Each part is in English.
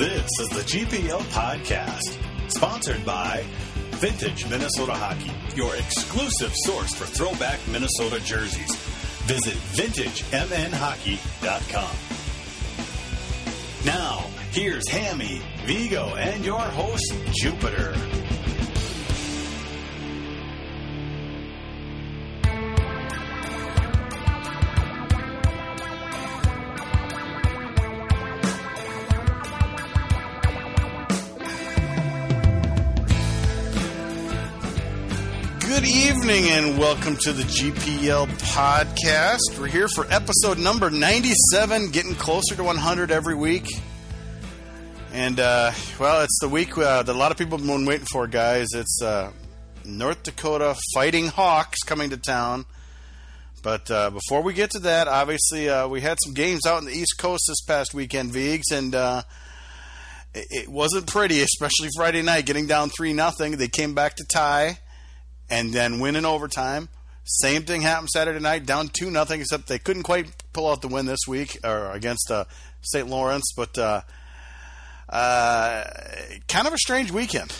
This is the GPL Podcast, sponsored by Vintage Minnesota Hockey, your exclusive source for throwback Minnesota jerseys. Visit vintagemnhockey.com. Now, here's Hammy, Vigo, and your host, Jupiter. Evening and welcome to the GPL podcast. We're here for episode number 97, getting closer to 100 every week. And, uh, well, it's the week uh, that a lot of people have been waiting for, guys. It's uh, North Dakota Fighting Hawks coming to town. But uh, before we get to that, obviously, uh, we had some games out in the East Coast this past weekend, Vigs, and uh, it, wasn't pretty, especially Friday night, getting down 3 nothing. They came back to tie and then win in overtime. Same thing happened Saturday night, down two nothing. Except they couldn't quite pull out the win this week or against uh, St. Lawrence. But uh, uh, kind of a strange weekend.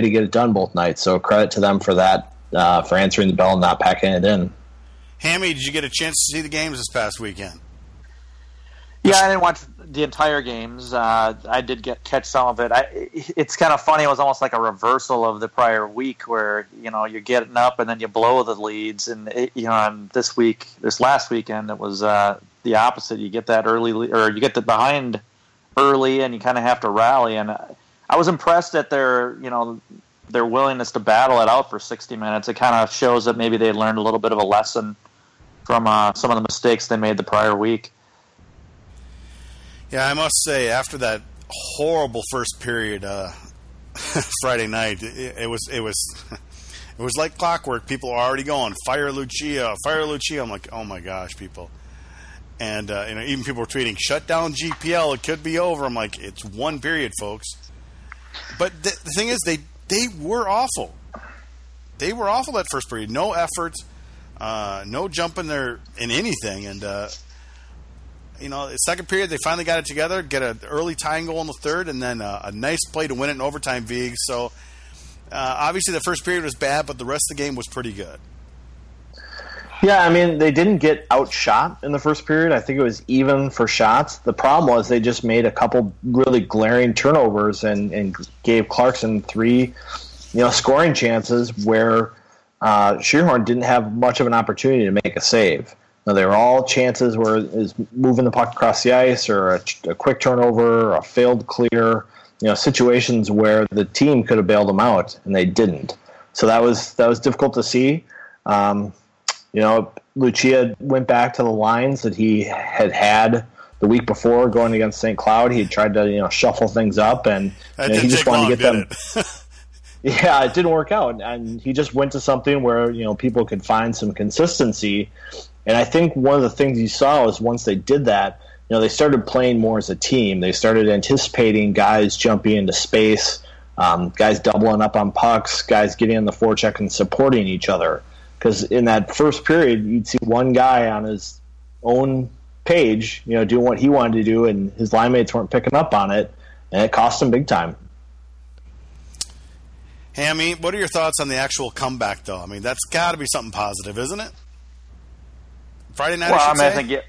To get it done both nights. So credit to them for that, uh, for answering the bell and not packing it in. Hammy, did you get a chance to see the games this past weekend? Yeah, I didn't watch the entire games. Uh, I did get catch some of it. I, it's kind of funny. It was almost like a reversal of the prior week, where you know you're getting up and then you blow the leads, and it, you know, and this week, this last weekend, it was uh, the opposite. You get that early, or you get the behind early, and you kind of have to rally. And I was impressed at their, you know, their willingness to battle it out for 60 minutes. It kind of shows that maybe they learned a little bit of a lesson from uh, some of the mistakes they made the prior week. Yeah, I must say, after that horrible first period uh, Friday night, it, it, was it was it was like clockwork. People are already going fire Lucia, fire Lucia. I'm like, oh my gosh, people. And uh, you know, even people were tweeting, "Shut down GPL. It could be over." I'm like, it's one period, folks. But the, the thing is, they they were awful. They were awful that first period. No effort, uh, no jumping there in anything, and uh, you know, the second period they finally got it together, get an early tying goal in the third, and then uh, a nice play to win it in overtime. Vig. So uh, obviously the first period was bad, but the rest of the game was pretty good. Yeah, I mean, they didn't get outshot in the first period. I think it was even for shots. The problem was they just made a couple really glaring turnovers and, and gave Clarkson three, you know, scoring chances where uh, Schierhorn didn't have much of an opportunity to make a save. Now, they were all chances where is moving the puck across the ice or a, a quick turnover a failed clear, you know, situations where the team could have bailed them out and they didn't. So that was that was difficult to see. Um, you know, Lucia went back to the lines that he had had the week before going against St. Cloud. He had tried to you know shuffle things up, and you know, he just wanted long, to get them. Yeah, it didn't work out, and he just went to something where you know people could find some consistency. And I think one of the things you saw was once they did that, you know, they started playing more as a team. They started anticipating guys jumping into space, um, guys doubling up on pucks, guys getting on the forecheck and supporting each other because in that first period you'd see one guy on his own page you know doing what he wanted to do and his line mates weren't picking up on it and it cost him big time. Hammy, what are your thoughts on the actual comeback though? I mean that's got to be something positive isn't it? Friday night well, I, I mean, say? I think it,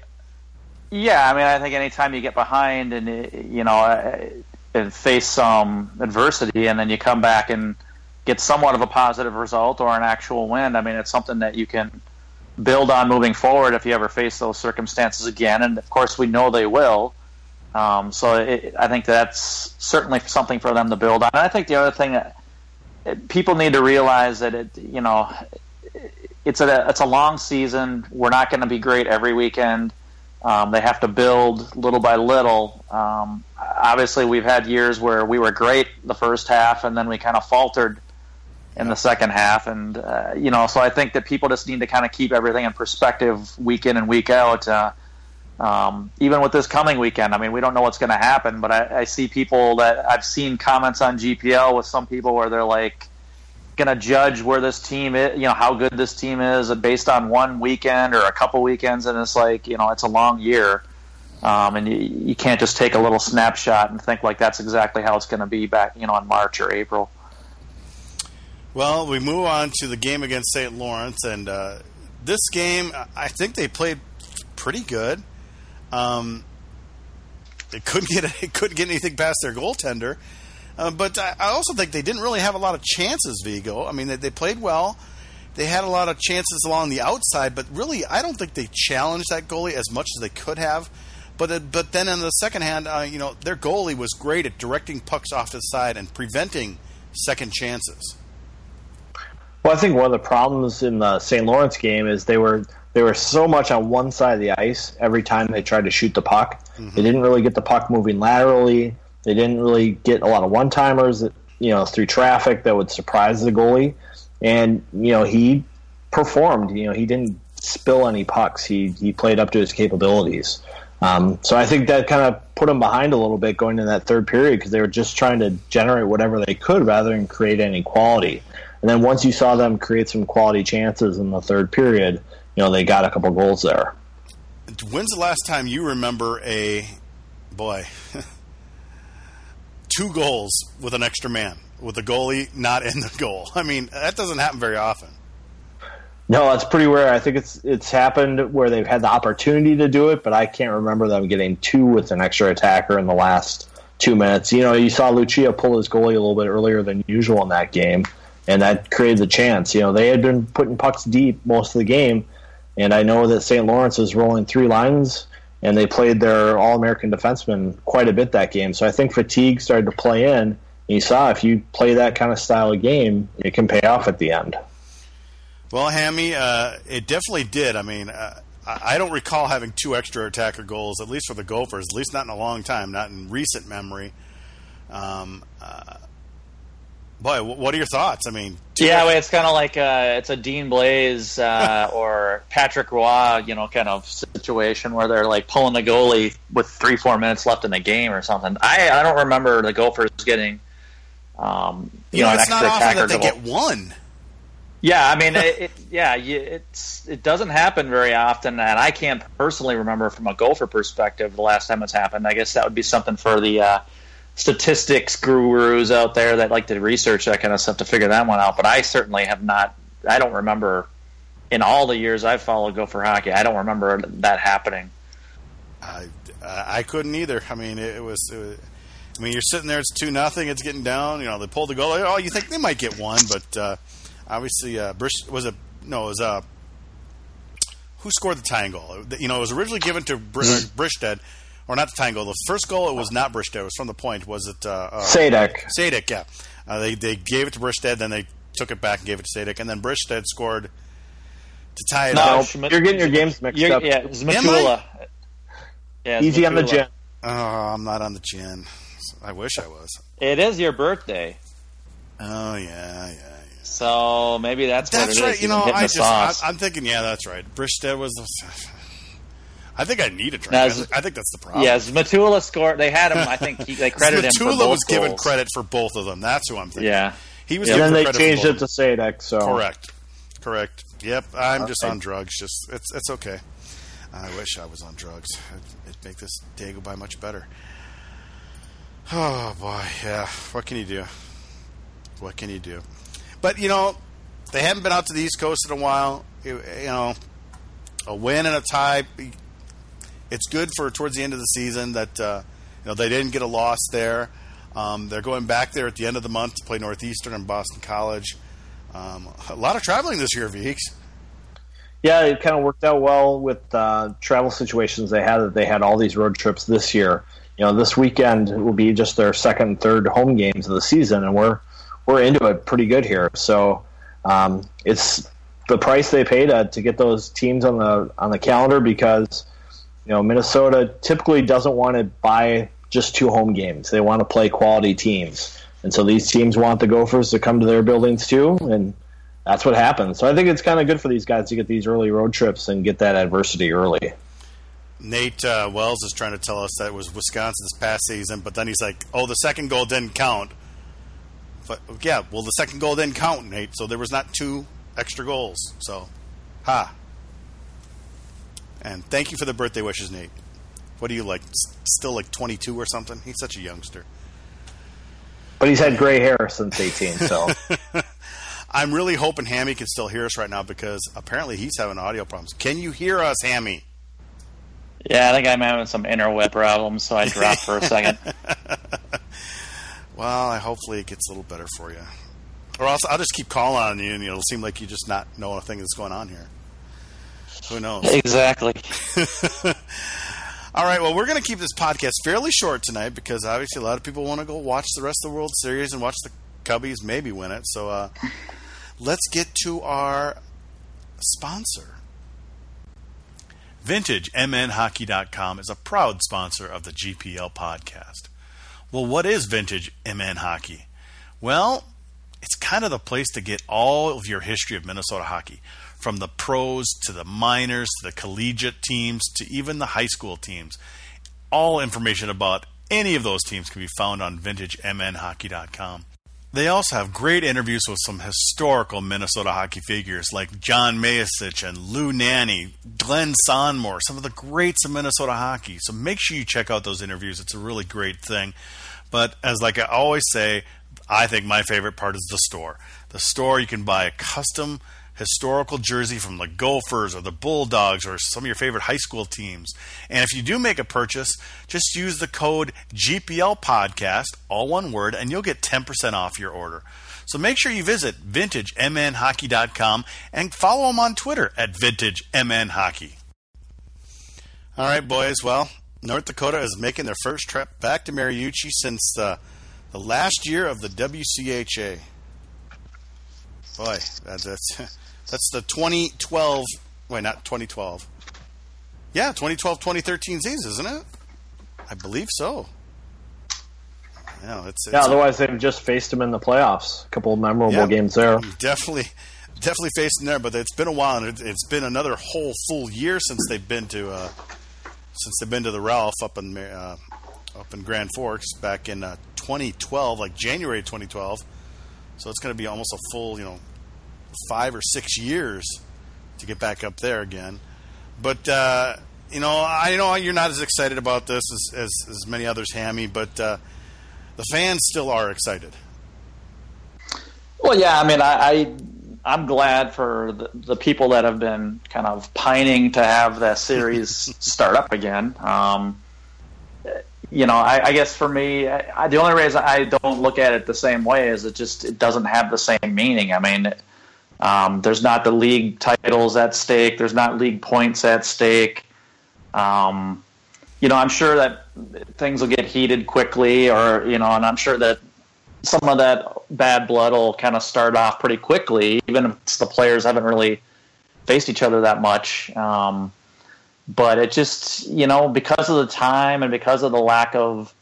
yeah, I mean, I think anytime you get behind and uh, you know uh, and face some adversity, and then you come back and get somewhat of a positive result or an actual win. I mean, it's something that you can build on moving forward if you ever face those circumstances again. And of course, we know they will. Um, so it, I think that's certainly something for them to build on. And I think the other thing that people need to realize that it, you know, it's a it's a long season. We're not going to be great every weekend. Um, they have to build little by little. Um, obviously we've had years where we were great the first half and then we kind of faltered in the second half, and uh, you know, so I think that people just need to kind of keep everything in perspective week in and week out. Uh, um, even with this coming weekend, I mean, we don't know what's going to happen, but I, I see people that I've seen comments on GPL with some people where they're like going to judge where this team is, you know, how good this team is based on one weekend or a couple weekends, and it's like, you know, it's a long year. Um, and you, you can't just take a little snapshot and think like that's exactly how it's going to be back, you know, in March or April. Well, we move on to the game against St. Lawrence, and uh, this game, I think they played pretty good. Um, they couldn't get they couldn't get anything past their goaltender, uh, but I, also think they didn't really have a lot of chances. Vigo, I mean, they, they played well. They had a lot of chances along the outside, but really, I don't think they challenged that goalie as much as they could have. But uh, but then in the second hand, uh, you know, their goalie was great at directing pucks off the side and preventing second chances. Well, I think one of the problems in the St. Lawrence game is they were they were so much on one side of the ice every time they tried to shoot the puck. Mm-hmm. They didn't really get the puck moving laterally. They didn't really get a lot of one timers that you know through traffic that would surprise the goalie. And you know he performed. You know he didn't spill any pucks. He he played up to his capabilities. Um, so I think that kind of put them behind a little bit going into that third period because they were just trying to generate whatever they could rather than create any quality. And then once you saw them create some quality chances in the third period, you know, they got a couple goals there. When's the last time you remember a boy two goals with an extra man with the goalie not in the goal? I mean, that doesn't happen very often. No, that's pretty rare. I think it's it's happened where they've had the opportunity to do it, but I can't remember them getting two with an extra attacker in the last two minutes. You know, you saw Lucia pull his goalie a little bit earlier than usual in that game and that created the chance. You know, they had been putting pucks deep most of the game, and I know that St. Lawrence is rolling three lines, and they played their All American defenseman quite a bit that game. So I think fatigue started to play in. And you saw if you play that kind of style of game, it can pay off at the end. Well, Hammy, uh, it definitely did. I mean, uh, I don't recall having two extra attacker goals, at least for the Gophers, at least not in a long time, not in recent memory. Um, uh, Boy, what are your thoughts? I mean, yeah, it's kind of like uh, it's a Dean Blais uh, or Patrick Roy, you know, kind of situation where they're like pulling the goalie with three, four minutes left in the game or something. I I don't remember the Gophers getting, um, you, you know, know, an extra not often that they get one. Yeah, I mean, it, it, yeah, it's it doesn't happen very often, and I can't personally remember from a Gopher perspective the last time it's happened. I guess that would be something for the. Uh, statistics gurus out there that like to research that kind of stuff to figure that one out. But I certainly have not. I don't remember in all the years I've followed Gopher hockey. I don't remember that happening. I I couldn't either. I mean, it was. It was I mean, you're sitting there. It's two nothing. It's getting down. You know, they pulled the goal. Oh, you think they might get one, but uh, obviously, uh, Brish was a no. It was a uh, who scored the tying goal. You know, it was originally given to Br- mm-hmm. Bristedt or not the tying goal. The first goal it was not Bristedt. It was from the point. Was it uh, uh, Sadek? Sadek, yeah. Uh, they they gave it to Bristedt, then they took it back and gave it to Sadek, and then Bristedt scored to tie it no, up. Schmidt, you're getting your games mixed up. Yeah, it Szmatula. Yeah, Easy on the gin. Oh, I'm not on the gin. I wish I was. It is your birthday. Oh yeah, yeah. yeah. So maybe that's that's right. You know, I just I, am thinking, yeah, that's right. Bristedt was the I think I need a drink. Now, I, think that's the problem. Yeah, Szmatula scored. They had him. I think he, they credited him for both was goals. given credit for both of them. That's who I'm thinking. Yeah, he was. And then they changed it to Sadek. So correct, correct. Yep, I'm okay. just on drugs. Just it's it's okay. I wish I was on drugs. It'd, it'd make this day go by much better. Oh boy, yeah. What can you do? What can you do? But you know, they haven't been out to the East Coast in a while. You, you know, a win and a tie it's good for towards the end of the season that uh, you know they didn't get a loss there. Um, they're going back there at the end of the month to play Northeastern and Boston College. Um, a lot of traveling this year, Veeks. Yeah, it kind of worked out well with uh, travel situations they had. That they had all these road trips this year. You know, this weekend will be just their second third home games of the season, and we're we're into it pretty good here. So um, it's the price they paid to, to get those teams on the on the calendar because you know, Minnesota typically doesn't want to buy just two home games. They want to play quality teams. And so these teams want the Gophers to come to their buildings too, and that's what happens. So I think it's kind of good for these guys to get these early road trips and get that adversity early. Nate uh, Wells is trying to tell us that it was Wisconsin this past season, but then he's like, "Oh, the second goal didn't count." But yeah, well, the second goal didn't count, Nate. So there was not two extra goals. So, ha. And thank you for the birthday wishes, Nate. What are you like? s- Still like 22 or something? He's such a youngster. But he's had gray hair since 18, so I'm really hoping Hammy can still hear us right now because apparently he's having audio problems. Can you hear us, Hammy? Yeah, I think I'm having some interweb problems, so I dropped for a second. Well, I hopefully it gets a little better for you. Or else I'll just keep calling on you, and it'll seem like you just not know a thing that's going on here. Who knows? exactly. All right, well, we're going to keep this podcast fairly short tonight because obviously a lot of people want to go watch the rest of the World Series and watch the Cubbies maybe win it. So uh, let's get to our sponsor. VintageMNHockey.com is a proud sponsor of the GPL podcast. Well, what is Vintage MN Hockey? Well, it's kind of the place to get all of your history of Minnesota hockey, from the pros to the minors to the collegiate teams to even the high school teams. All information about any of those teams can be found on vintagemnhockey.com. They also have great interviews with some historical Minnesota hockey figures like John Mayasich and Lou Nanne, Glen Sonmor, some of the greats of Minnesota hockey. So make sure you check out those interviews. It's a really great thing. But as like I always say, I think my favorite part is the store. The store you can buy a custom historical jersey from the Gophers or the Bulldogs or some of your favorite high school teams. And if you do make a purchase, just use the code GPL podcast, all one word, and you'll get 10% off your order. So make sure you visit vintagemnhockey.com and follow them on Twitter at vintagemnhockey. All right, boys. Well, North Dakota is making their first trip back to Mariucci since uh, the last year of the WCHA. Boy, that, that's that's the 2012. Wait, not 2012. Yeah, 2012-2013 season, isn't it? I believe so. Yeah, it's, it's yeah. Otherwise, they've just faced him in the playoffs. A couple of memorable Yeah. games there. definitely definitely facing there but it's been a while and it, it's been another whole full year since they've been to uh, since they've been to the Ralph up in uh, up in Grand Forks back in uh, 2012 like January 2012 so it's going to be almost a full you know five or six years to get back up there again but uh, you know I know you're not as excited about this as, as, as many others hammy but uh, the fans still are excited Well, yeah, I mean, I, I I'm glad for the, the people that have been kind of pining to have that series start up again. Um, you know, I, I guess for me, I, the only reason I don't look at it the same way is it just it doesn't have the same meaning. I mean, um, there's not the league titles at stake. There's not league points at stake. Um, you know, I'm sure that things will get heated quickly, or you know, and I'm sure that some of that bad blood will kind of start off pretty quickly, even if the players haven't really faced each other that much. Um, but it just, you know, because of the time and because of the lack of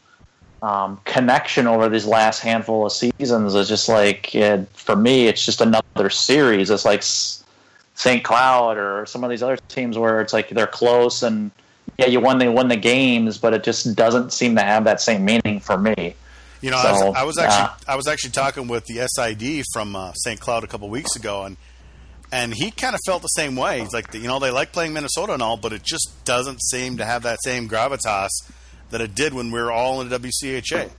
um, connection over these last handful of seasons, is just like, it, for me, it's just another series. It's like St. Cloud or some of these other teams where it's like they're close and yeah, you won they won the games, but it just doesn't seem to have that same meaning for me. You know, So, I, was, I was actually uh, I was actually talking with the SID from uh, St. Cloud a couple weeks ago, and and he kind of felt the same way. He's like, you know, they like playing Minnesota and all, but it just doesn't seem to have that same gravitas that it did when we were all in the WCHA.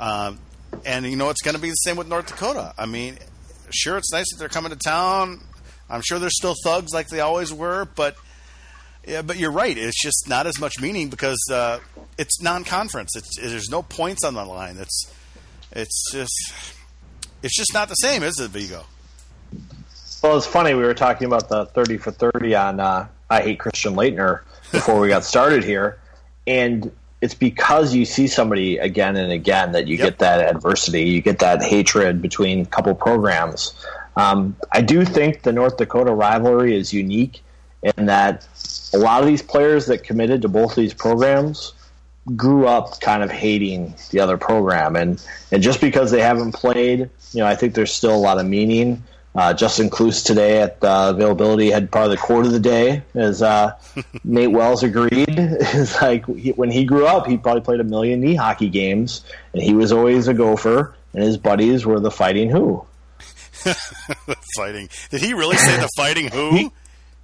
Um, and you know, it's going to be the same with North Dakota. I mean, sure, it's nice that they're coming to town. I'm sure they're still thugs like they always were, but yeah, but you're right. It's just not as much meaning because uh, it's non-conference. It's there's no points on the line. It's it's just it's just not the same, is it, Vigo? Well, it's funny. We were talking about the 30 for 30 on uh, I Hate Christian Laettner before we got started here. And it's because you see somebody again and again that you Yep. get that adversity, you get that hatred between a couple programs. Um, I do think the North Dakota rivalry is unique in that a lot of these players that committed to both these programs grew up kind of hating the other program, and and just because they haven't played, you know, I think there's still a lot of meaning. Uh, Justin Kloos today at the availability had probably the quote of the day, as uh, Nate Wells agreed. is like he, when he grew up, he probably played a million knee hockey games, and he was always a gopher, and his buddies were the fighting who. the fighting. Did he really say the fighting who? He,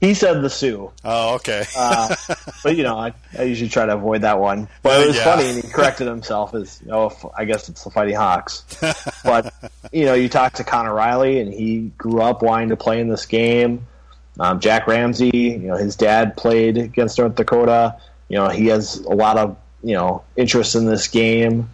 he said the Sioux. Oh, okay. uh, but you know, I, I, usually try to avoid that one. But it was yeah. funny, and he corrected himself as, oh, I guess it's the Fighting Hawks. but you know, you talk to Connor Reilly, and he grew up wanting to play in this game. Um, Jack Ramsey, you know, his dad played against North Dakota. You know, he has a lot of you know interest in this game.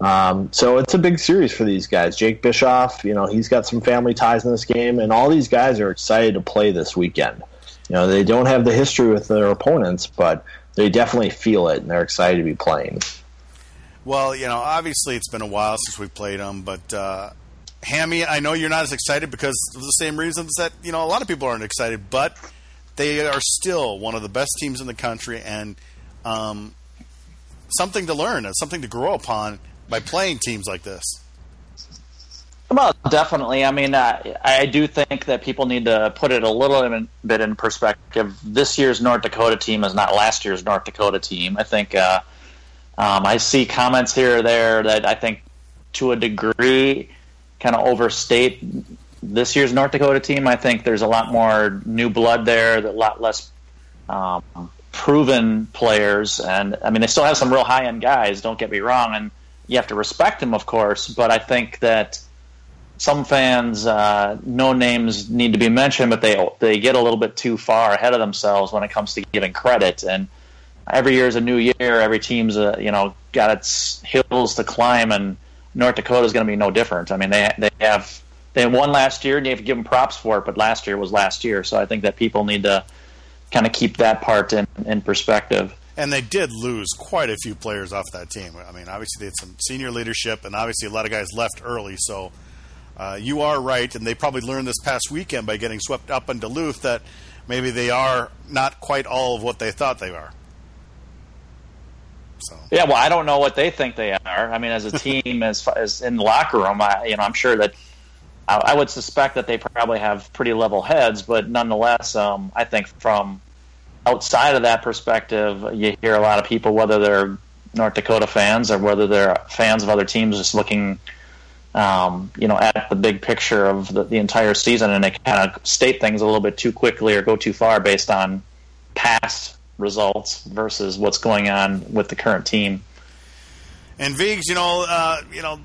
Um, so it's a big series for these guys. Jake Bischoff, you know, he's got some family ties in this game, and all these guys are excited to play this weekend. You know, they don't have the history with their opponents, but they definitely feel it, and they're excited to be playing. Well, you know, obviously it's been a while since we've played them, but uh, Hammy, I know you're not as excited because of the same reasons that you know a lot of people aren't excited, but they are still one of the best teams in the country, and um, something to learn and something to grow upon by playing teams like this. Well, definitely. I mean, uh, I do think that people need to put it a little bit in perspective. This year's North Dakota team is not last year's North Dakota team. I think uh, um, I see comments here or there that I think, to a degree, kind of overstate this year's North Dakota team. I think there's a lot more new blood there, a lot less um, proven players, and I mean, they still have some real high end guys. Don't get me wrong, and you have to respect them, of course. But I think that some fans, uh, no names need to be mentioned, but they they get a little bit too far ahead of themselves when it comes to giving credit. And every year is a new year. Every team's uh, you know got its hills to climb, and North Dakota is going to be no different. I mean, they they have they won last year, and you have to give them props for it. But last year was last year, so I think that people need to kind of keep that part in in perspective and they did lose quite a few players off that team. I mean, obviously they had some senior leadership, and obviously a lot of guys left early. So uh, you are right, and they probably learned this past weekend by getting swept up in Duluth that maybe they are not quite all of what they thought they are. So. Yeah, well, I don't know what they think they are. I mean, as a team, as as in the locker room, I, you know, I'm sure that I, I, would suspect that they probably have pretty level heads, but nonetheless, um, I think from outside of that perspective, you hear a lot of people, whether they're North Dakota fans or whether they're fans of other teams, just looking, um, you know, at the big picture of the, the entire season, and they kind of state things a little bit too quickly or go too far based on past results versus what's going on with the current team. And Vigs, you know, uh, you know,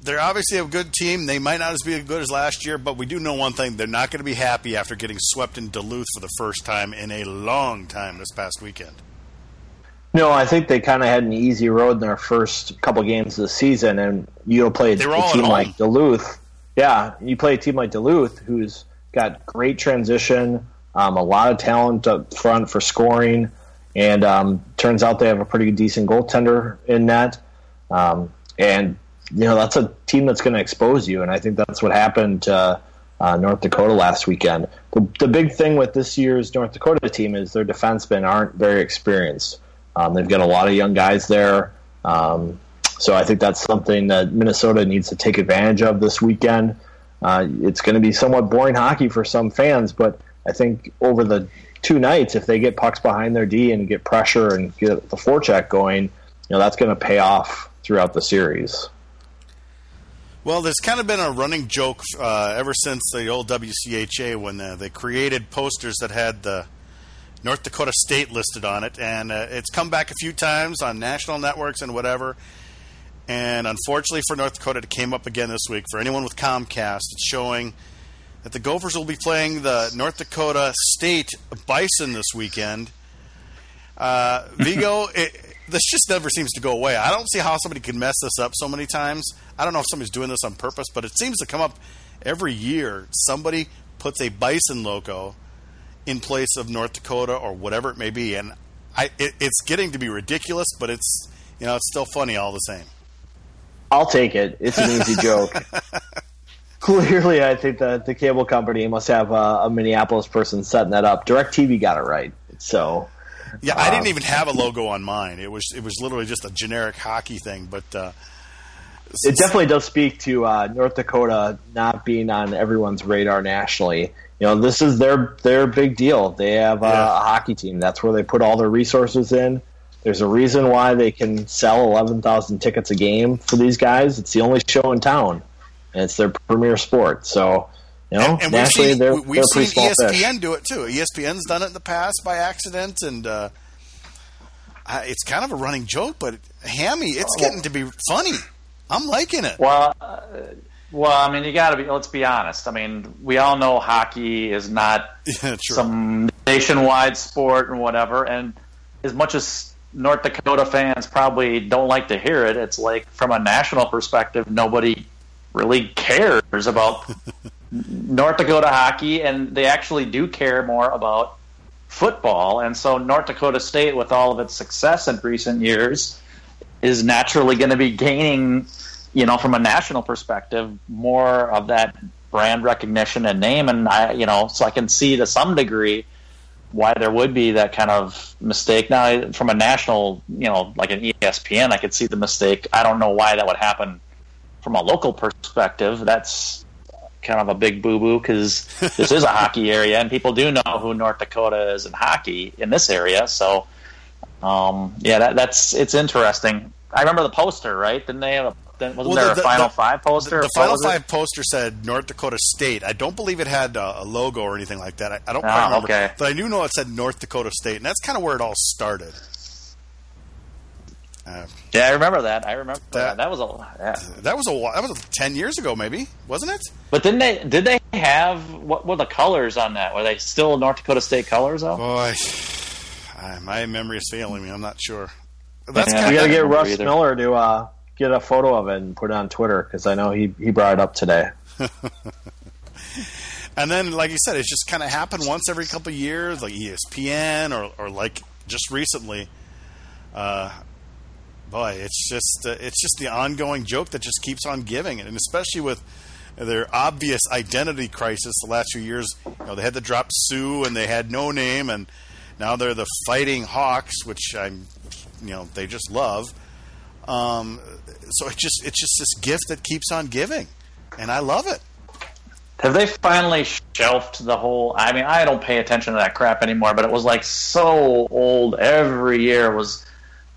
they're obviously a good team. They might not as be as good as last year, but we do know one thing: they're not going to be happy after getting swept in Duluth for the first time in a long time this past weekend. No, I think they kind of had an easy road in their first couple games of the season, and you'll play a, a team like Duluth. Yeah, you play a team like Duluth, who's got great transition, um, a lot of talent up front for scoring, and um, turns out they have a pretty decent goaltender in net. Um, and you know that's a team that's going to expose you, and I think that's what happened to uh, North Dakota last weekend. The, the big thing with this year's North Dakota team is their defensemen aren't very experienced. Um, they've got a lot of young guys there, um, so I think that's something that Minnesota needs to take advantage of this weekend. Uh, it's going to be somewhat boring hockey for some fans, but I think over the two nights, if they get pucks behind their D and get pressure and get the forecheck going, you know that's going to pay off throughout the series. Well, there's kind of been a running joke uh, ever since the old WCHA when uh, they created posters that had the North Dakota State listed on it, and uh, it's come back a few times on national networks and whatever. And unfortunately for North Dakota, it came up again this week. For anyone with Comcast, it's showing that the Gophers will be playing the North Dakota State Bison this weekend. Uh, Vigo, it, this just never seems to go away. I don't see how somebody can mess this up so many times. I don't know if somebody's doing this on purpose, but it seems to come up every year. Somebody puts a bison logo in place of North Dakota or whatever it may be, and I, it, it's getting to be ridiculous, but it's you know it's still funny all the same. I'll take it. It's an easy joke. Clearly, I think that the cable company must have a, a Minneapolis person setting that up. DirecTV got it right, so Yeah, I didn't Um, even have a logo on mine. It was it was literally just a generic hockey thing. But uh, it definitely does speak to uh, North Dakota not being on everyone's radar nationally. You know, this is their their big deal. They have uh, Yeah. a hockey team. That's where they put all their resources in. There's a reason why they can sell 11,000 tickets a game for these guys. It's the only show in town, and it's their premier sport. So, you know, and, and we've seen they're, we- we've they're seen ESPN fish. do it too. ESPN's done it in the past by accident, and uh, I, it's kind of a running joke. But Hammy, it's getting to be funny. I'm liking it. Well, uh, well, I mean, you got to be. Let's be honest. I mean, we all know hockey is not Yeah, some nationwide sport and whatever. And as much as North Dakota fans probably don't like to hear it, it's like from a national perspective, nobody really cares about North Dakota hockey, and they actually do care more about football. And so, North Dakota State, with all of its success in recent years, is naturally going to be gaining, you know, from a national perspective, more of that brand recognition and name. And I, you know, so I can see to some degree why there would be that kind of mistake. Now, from a national, you know, like an ESPN, I could see the mistake. I don't know why that would happen from a local perspective. That's kind of a big boo boo because this is a hockey area and people do know who North Dakota is in hockey in this area. So, um, yeah, that, that's it's interesting. I remember the poster, right? Didn't they have a? Wasn't Well, there the- a Final the- Five poster? The, the Final was it? Five poster said North Dakota State. I don't believe it had a, a logo or anything like that. I, I don't Oh, quite remember, okay. but I do know it said North Dakota State, and that's kind of where it all started. Uh, Yeah, I remember that. I remember That- that. That was a. Yeah. that was a whi- that was ten years ago, maybe wasn't it? But didn't they? Did they have what were the colors on that? Were they still North Dakota State colors though? Boy, I, my memory is failing me. I'm not sure. That's Yeah. kind We got to get remember Russ either. Miller to uh, get a photo of it and put it on Twitter because I know he, he brought it up today. and then like you said, it's just kind of happened once every couple years, like ESPN or or like just recently. Uh, boy, it's just uh, it's just the ongoing joke that just keeps on giving, and especially with their obvious identity crisis the last few years. You know, they had to drop Sioux, and they had no name, and now they're the Fighting Hawks, which I'm, you know, they just love. Um, so it's just it's just this gift that keeps on giving, and I love it. Have they finally shelved the whole? I mean, I don't pay attention to that crap anymore. But it was like so old. Every year was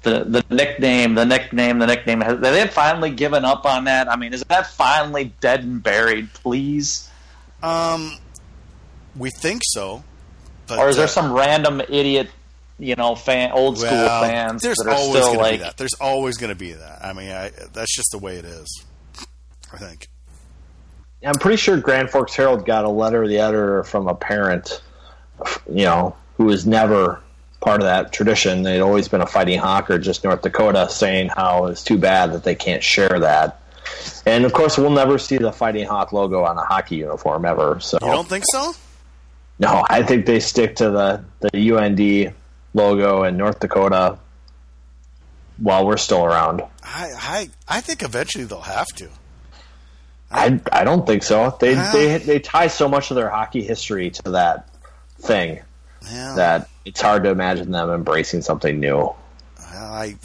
the the nickname, the nickname, the nickname. Have they finally given up on that? I mean, is that finally dead and buried? Please, Um, we think so, but or is there uh, some random idiot, you know, fan, old school well, fans There's that are always still going to be like, that. There's always going to be that. I mean, I, that's just the way it is. I think. I'm pretty sure Grand Forks Herald got a letter of the editor from a parent, you know, who was never part of that tradition. They'd always been a fighting hawk or just North Dakota, saying how it's too bad that they can't share that. And of course, we'll never see the fighting hawk logo on a hockey uniform ever. So You don't think so? no, I think they stick to the the UND logo in North Dakota while we're still around. I, I, I think eventually they'll have to. I, I don't think so. They, Well- they they tie so much of their hockey history to that thing Yeah, that it's hard to imagine them embracing something new. well, I,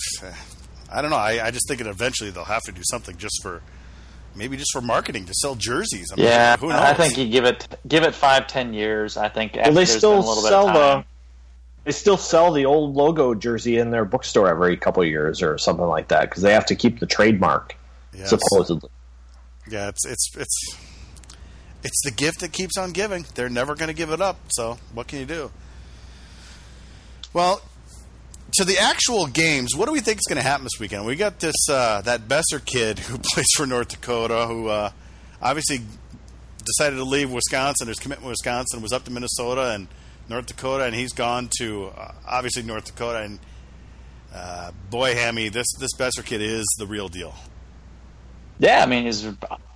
I don't know. I, I just think that eventually they'll have to do something just for, maybe just for marketing to sell jerseys. I mean, yeah. who knows? I think you give it give it five, ten years. I think after Well, they still been a little bit sell of the time. They still sell the old logo jersey in their bookstore every couple of years or something like that because they have to keep the trademark Yes. supposedly. Yeah, it's it's it's it's the gift that keeps on giving. They're never going to give it up. So what can you do? Well, to the actual games, what do we think is going to happen this weekend? We got this uh, that Boeser kid who plays for North Dakota, who uh, obviously decided to leave Wisconsin. His commitment to Wisconsin was up to Minnesota and North Dakota, and he's gone to uh, obviously North Dakota. And uh, boy, Hammy, this this Boeser kid is the real deal. Yeah, I mean, he's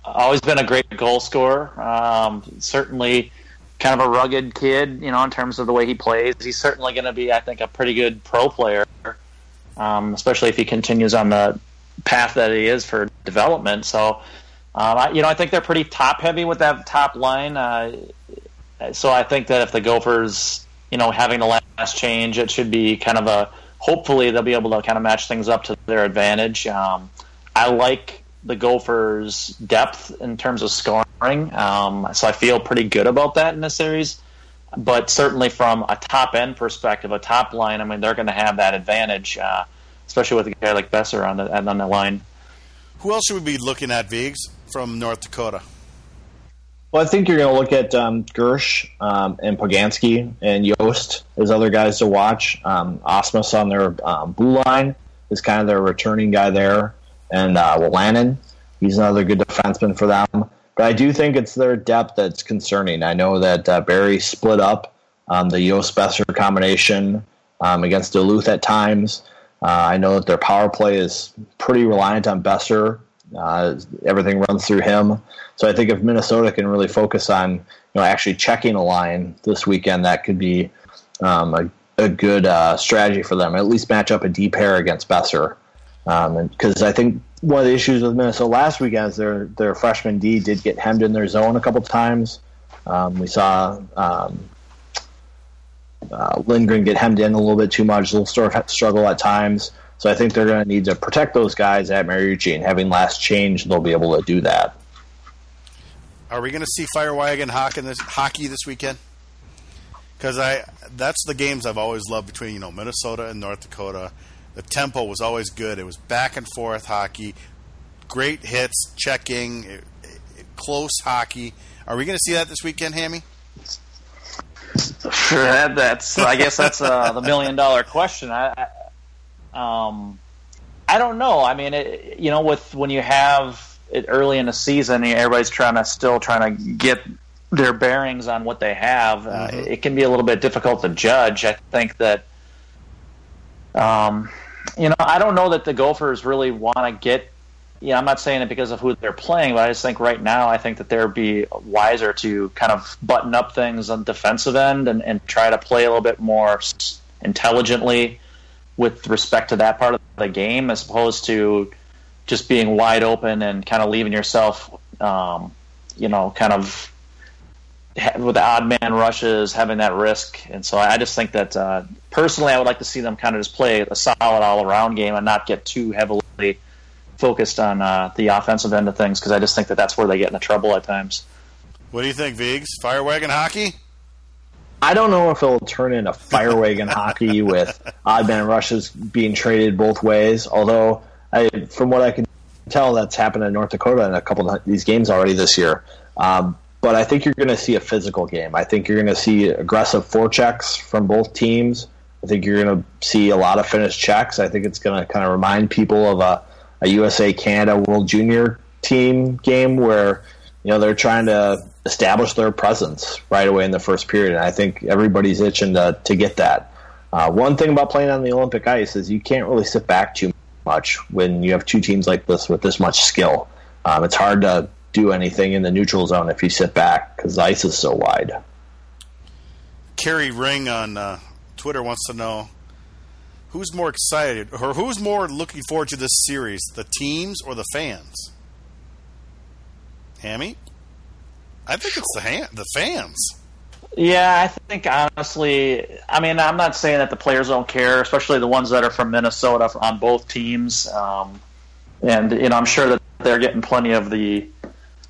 always been a great goal scorer. Um, certainly, kind of a rugged kid, you know, in terms of the way he plays. He's certainly going to be, I think, a pretty good pro player, um, especially if he continues on the path that he is for development. So, um, I, you know, I think they're pretty top heavy with that top line. Uh, so I think that if the Gophers, you know, having the last change. It should be kind of a hopefully they'll be able to kind of match things up to their advantage. Um, I like the Gophers' depth in terms of scoring, um, so I feel pretty good about that in this series. But certainly from a top end perspective, a top line, I mean, they're going to have that advantage, uh, especially with a guy like Boeser on the on the line. Who else should we be looking at, Vigs, from North Dakota? Well, I think you're going to look at um, Gersh um, and Poganski and Jost as other guys to watch. Um, Ausmus on their um, blue line is kind of their returning guy there, and uh, he's another good defenseman for them. But I do think it's their depth that's concerning. I know that uh, Berry split up um, the Jost Boeser combination um, against Duluth at times. Uh, I know that their power play is pretty reliant on Boeser. Uh, everything runs through him. So I think if Minnesota can really focus on you know actually checking a line this weekend, that could be um, a, a good uh, strategy for them. At least match up a D pair against Boeser. Because um, I think one of the issues with Minnesota last weekend is their their freshman D did get hemmed in their zone a couple times. Um, we saw um, uh, Lindgren get hemmed in a little bit too much. They'll struggle at times. So I think they're going to need to protect those guys at Mariucci, and having last change, they'll be able to do that. Are we going to see Fire Wagon hockey this, hockey this weekend? Because I that's the games I've always loved between you know Minnesota and North Dakota. The tempo was always good. It was back and forth hockey, great hits, checking, it, it, close hockey. Are we going to see that this weekend, Hammy? Sure, that's I guess that's uh, the million dollar question. I, I, um, I don't know. I mean, it, you know, with when you have it early in the season, everybody's trying to still trying to get their bearings on what they have. Uh, mm-hmm. Uh, it can be a little bit difficult to judge. I think that, um, you know, I don't know that the Gophers really want to get. You know, I'm not saying it because of who they're playing, but I just think right now, I think that they'd be wiser to kind of button up things on defensive end and, and try to play a little bit more intelligently with respect to that part of the game, as opposed to just being wide open and kind of leaving yourself, um, you know, kind of with the odd man rushes, having that risk. And so I just think that uh, personally, I would like to see them kind of just play a solid all around game and not get too heavily focused on uh, the offensive end of things because I just think that that's where they get into trouble at times. What do you think, Vigs? Fire wagon hockey? I don't know if it'll turn into fire wagon hockey with odd man rushes being traded both ways. Although I, from what I can tell, that's happened in North Dakota in a couple of these games already this year. Um, but I think you're going to see a physical game. I think you're going to see aggressive forechecks from both teams. I think you're going to see a lot of finished checks. I think it's going to kind of remind people of a, a USA Canada World Junior team game where you know they're trying to establish their presence right away in the first period. And I think everybody's itching to to get that. Uh, one thing about playing on the Olympic ice is you can't really sit back too much when you have two teams like this with this much skill. Um, it's hard to do anything in the neutral zone if you sit back because the ice is so wide. Kerry Ring on uh, Twitter wants to know who's more excited or who's more looking forward to this series, the teams or the fans? Hammy? I think it's the hand, the fans. Yeah, I think honestly, I mean, I'm not saying that the players don't care, especially the ones that are from Minnesota on both teams. Um, and you know, I'm sure that they're getting plenty of the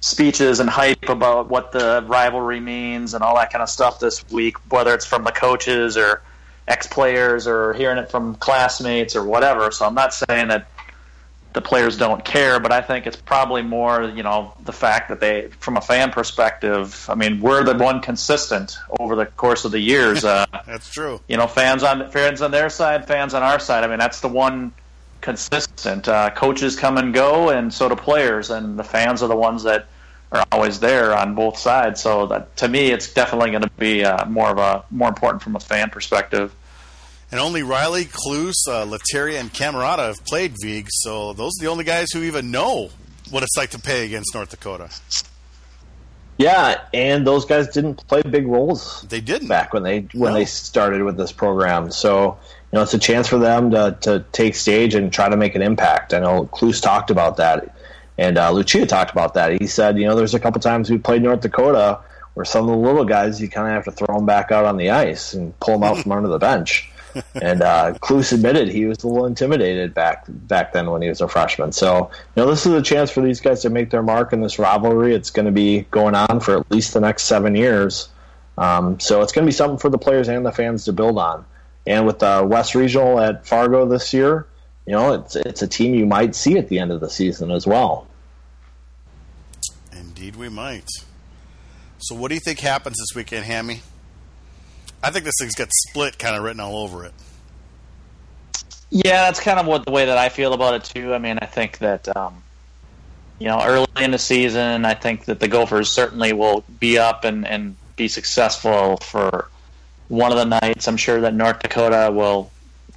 speeches and hype about what the rivalry means and all that kind of stuff this week, whether it's from the coaches or ex players or hearing it from classmates or whatever. So I'm not saying that the players don't care, but I think it's probably more, you know, the fact that they, from a fan perspective, I mean, we're the one consistent over the course of the years. Uh, that's true. You know, fans on fans on their side, fans on our side. I mean, that's the one consistent. Uh, coaches come and go, and so do players, and the fans are the ones that are always there on both sides. So that, to me, it's definitely going to be uh, more of a more important from a fan perspective and only Reilly, Kloos, uh, Lettieri, and Cammarata have played Vig, so those are the only guys who even know what it's like to play against North Dakota. Yeah, and those guys didn't play big roles. They didn't back when they when no. they started with this program. So you know, it's a chance for them to to take stage and try to make an impact. I know Kloos talked about that, and uh, Lucia talked about that. He said, you know, there's a couple times we played North Dakota where some of the little guys you kind of have to throw them back out on the ice and pull them out from under the bench. And uh, Kloos admitted he was a little intimidated back back then when he was a freshman. So you know this is a chance for these guys to make their mark in this rivalry. It's going to be going on for at least the next seven years. Um, so it's going to be something for the players and the fans to build on. And with the West Regional at Fargo this year, you know it's it's a team you might see at the end of the season as well. Indeed, we might. So, what do you think happens this weekend, Hammy? I think this thing's got split kind of written all over it. Yeah, that's kind of what the way that I feel about it too. I mean, I think that um, you know early in the season, I think that the Gophers certainly will be up and, and be successful for one of the nights. I'm sure that North Dakota will,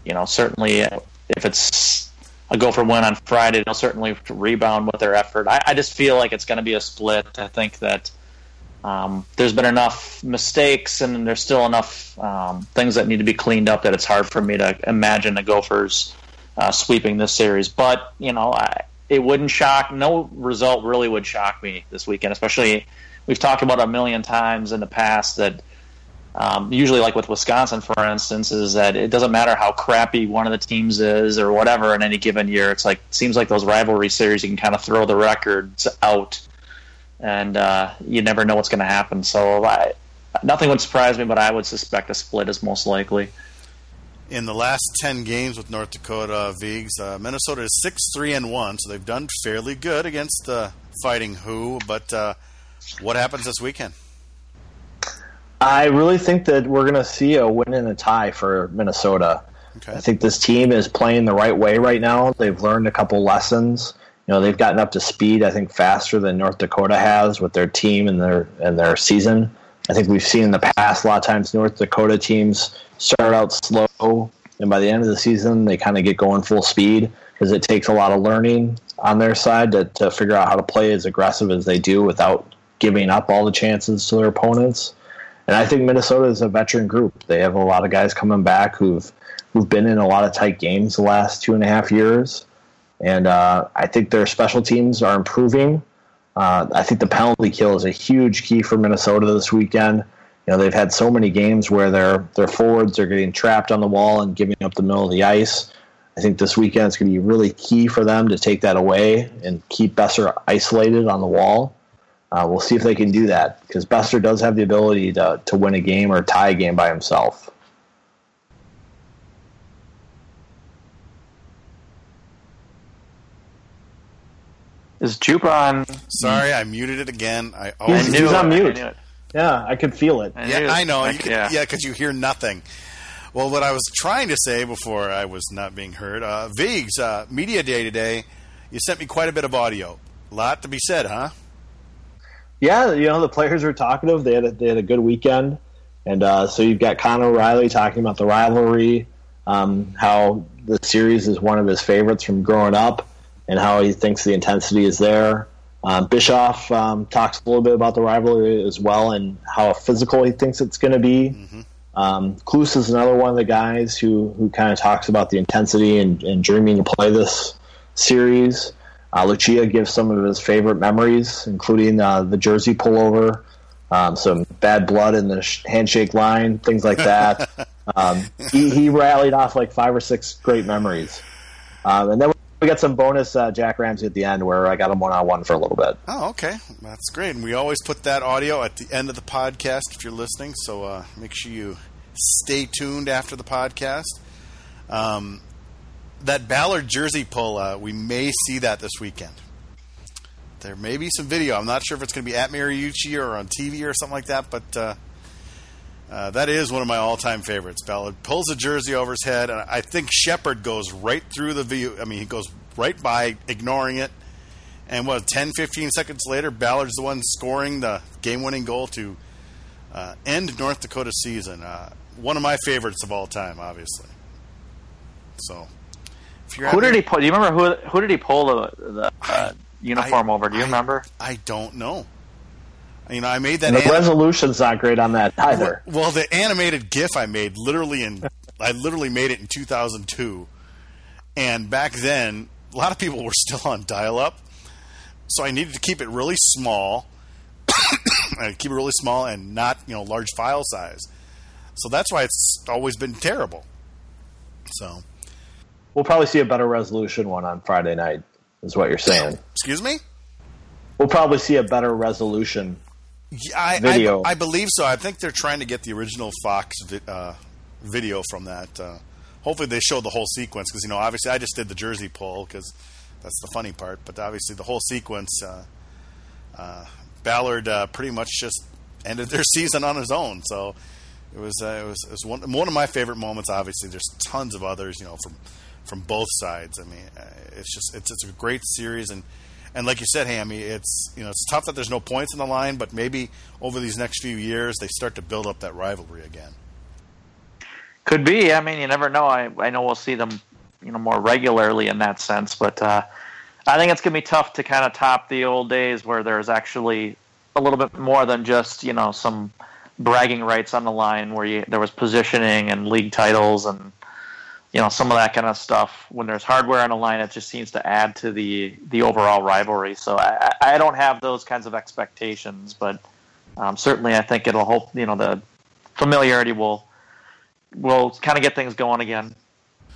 you know, certainly if it's a Gopher win on Friday, they'll certainly rebound with their effort. I, I just feel like it's going to be a split. I think that um, there's been enough mistakes and there's still enough um, things that need to be cleaned up that it's hard for me to imagine the Gophers uh, sweeping this series. But you know, I, it wouldn't shock. No result really would shock me this weekend. Especially, we've talked about a million times in the past that um, usually, like with Wisconsin, for instance, is that it doesn't matter how crappy one of the teams is or whatever in any given year. It's like seems like those rivalry series you can kind of throw the records out and uh, you never know what's going to happen. So I, nothing would surprise me, but I would suspect a split is most likely. In the last ten games with North Dakota Vigs, uh, Minnesota is six three and one, so they've done fairly good against the uh, Fighting Who. But uh, what happens this weekend? I really think that we're going to see a win and a tie for Minnesota. Okay. I think this team is playing the right way right now. They've learned a couple lessons you know they've gotten up to speed. I think faster than North Dakota has with their team and their and their season. I think we've seen in the past a lot of times North Dakota teams start out slow, and by the end of the season they kind of get going full speed because it takes a lot of learning on their side to, to figure out how to play as aggressive as they do without giving up all the chances to their opponents. And I think Minnesota is a veteran group. They have a lot of guys coming back who've who've been in a lot of tight games the last two and a half years. And uh, I think their special teams are improving. Uh, I think the penalty kill is a huge key for Minnesota this weekend. You know, they've had so many games where their their forwards are getting trapped on the wall and giving up the middle of the ice. I think this weekend is going to be really key for them to take that away and keep Boeser isolated on the wall. Uh, we'll see if they can do that because Boeser does have the ability to, to win a game or tie a game by himself. Is Jupe on? Sorry, I muted it again. I always he's, he's on mute. Yeah, I could feel it. I yeah, I know. I, could, yeah, because you hear nothing. Well, what I was trying to say before I was not being heard, uh, Vigs, uh, Media Day today, you sent me quite a bit of audio. A lot to be said, huh? Yeah, you know, the players were talkative. They had a, they had a good weekend. And uh, so you've got Connor O'Reilly talking about the rivalry, um, how the series is one of his favorites from growing up and how he thinks the intensity is there. Um, Bischoff um, talks a little bit about the rivalry as well and how physical he thinks it's going to be. Mm-hmm. Um, Kloos is another one of the guys who, who kind of talks about the intensity and, and dreaming to play this series. Uh, Lucia gives some of his favorite memories, including uh, the jersey pullover, um, some bad blood in the sh- handshake line, things like that. um, he, he, rallied off like five or six great memories. Um, and then we got some bonus uh, Jack Ramsey at the end where I got him one on one for a little bit. Oh, okay, that's great. And we always put that audio at the end of the podcast if you're listening. So uh, make sure you stay tuned after the podcast. Um, that Ballard jersey pull, uh, we may see that this weekend. There may be some video. I'm not sure if it's going to be at Mariucci or on TV or something like that, but uh, uh, that is one of my all-time favorites. Ballard pulls a jersey over his head, and I think Shepard goes right through the view. I mean, he goes right by, ignoring it. And what, 10, 15 seconds later, Ballard's the one scoring the game-winning goal to uh, end North Dakota's season. Uh, one of my favorites of all time, obviously. So, who did he pull? Do you remember who? Who did he pull the, the uh, uniform I, over? Do you I, remember? I don't know. You know, I made that. And the anim- resolution's not great on that either. Well, well, the animated GIF I made literally in I literally made it in 2002, and back then a lot of people were still on dial-up, so I needed to keep it really small. and keep it really small and not you know large file size. So that's why it's always been terrible. So We'll probably see a better resolution one on Friday night, is what you're saying. excuse me. We'll probably see a better resolution. Yeah, I, Video. I, I believe so. I think they're trying to get the original Fox vi- uh, video from that. Uh, hopefully, they show the whole sequence because you know, obviously, I just did the jersey pull because that's the funny part. But obviously, the whole sequence, uh, uh, Ballard uh, pretty much just ended their season on his own. So it was uh, it was it was one one of my favorite moments. Obviously, there's tons of others, you know, from from both sides. I mean, uh, it's just it's it's a great series and. And like you said, Hammy, it's you know it's tough that there's no points in the line, but maybe over these next few years they start to build up that rivalry again. Could be. I mean, you never know. I I know we'll see them, you know, more regularly in that sense. But uh, I think it's gonna be tough to kind of top the old days where there's actually a little bit more than just you know some bragging rights on the line, where you, there was positioning and league titles and you know some of that kind of stuff. When there's hardware on the line, it just seems to add to the the overall rivalry. So I, I don't have those kinds of expectations, but um, certainly I think it'll hope you know the familiarity will will kind of get things going again.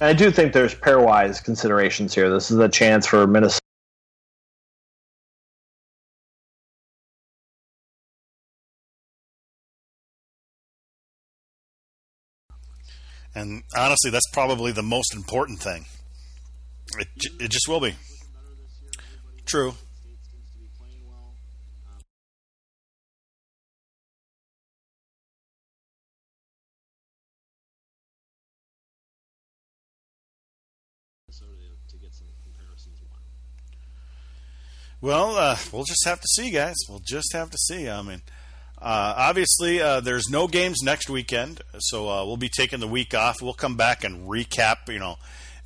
And I do think there's pairwise considerations here. This is a chance for Minnesota. And honestly, that's probably the most important thing. It it just will be. True. State seems to be playing well. Um, Minnesota to get some comparisons. One. Well, uh, we'll just have to see, guys. We'll just have to see. I mean, uh, obviously, uh, there's no games next weekend, so uh, we'll be taking the week off. We'll come back and recap, you know,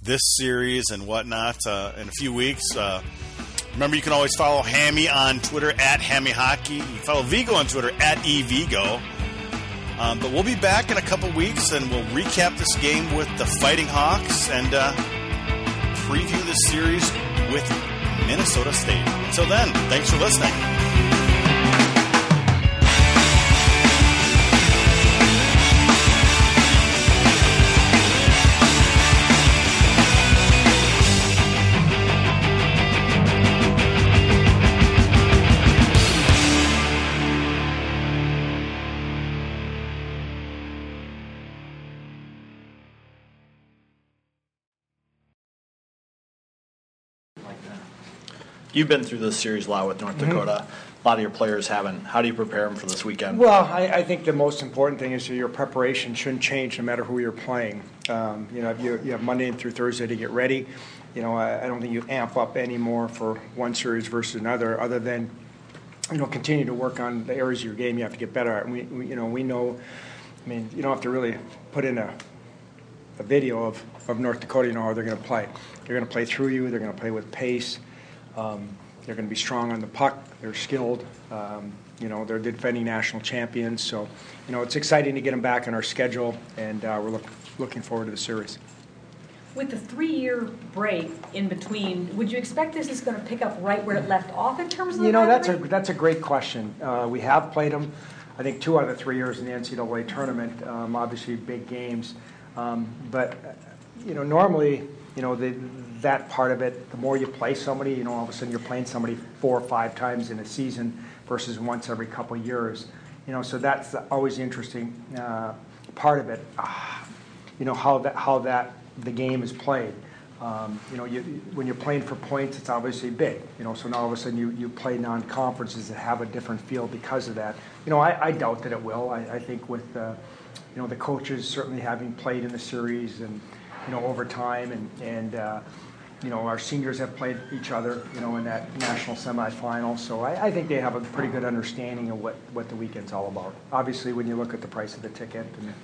this series and whatnot uh, in a few weeks. Uh, remember, you can always follow Hammy on Twitter at Hammy Hockey. You can follow Vigo on Twitter at eVigo. Um, but we'll be back in a couple weeks and we'll recap this game with the Fighting Hawks and preview the series with Minnesota State. Until then, thanks for listening. You've been through this series a lot with North Dakota. A lot of your players haven't. How do you prepare them for this weekend? Well, I, I think the most important thing is that your preparation shouldn't change no matter who you're playing. Um, you know, if you, you have Monday through Thursday to get ready. You know, I, I don't think you amp up anymore for one series versus another, other than you know continue to work on the areas of your game you have to get better at. And we, we you know, we know. I mean, you don't have to really put in a a video of, of North Dakota, you know how they're going to play. They're going to play through you. They're going to play with pace. Um, they're going to be strong on the puck. They're skilled. Um, you know, they're defending national champions. So, you know, it's exciting to get them back on our schedule, and uh, we're look, looking forward to the series. With the three-year break in between, would you expect this is going to pick up right where it left off in terms of You know, that's a that's a great question. Uh, we have played them, I think, two out of the three years in the NCAA tournament. Um, obviously, big games, um, but uh, you know, normally, you know, the, that part of it. The more you play somebody, you know, all of a sudden you're playing somebody four or five times in a season versus once every couple of years. You know, so that's always the interesting uh, part of it. Ah, you know how that how that the game is played. Um, you know, you, when you're playing for points, it's obviously big. You know, so now all of a sudden you, you play non-conferences that have a different feel because of that. You know, I, I doubt that it will. I, I think with uh, you know the coaches certainly having played in the series and you know over time and and uh, you know our seniors have played each other you know in that national semifinal. So I, I think they have a pretty good understanding of what what the weekend's all about. Obviously, when you look at the price of the ticket and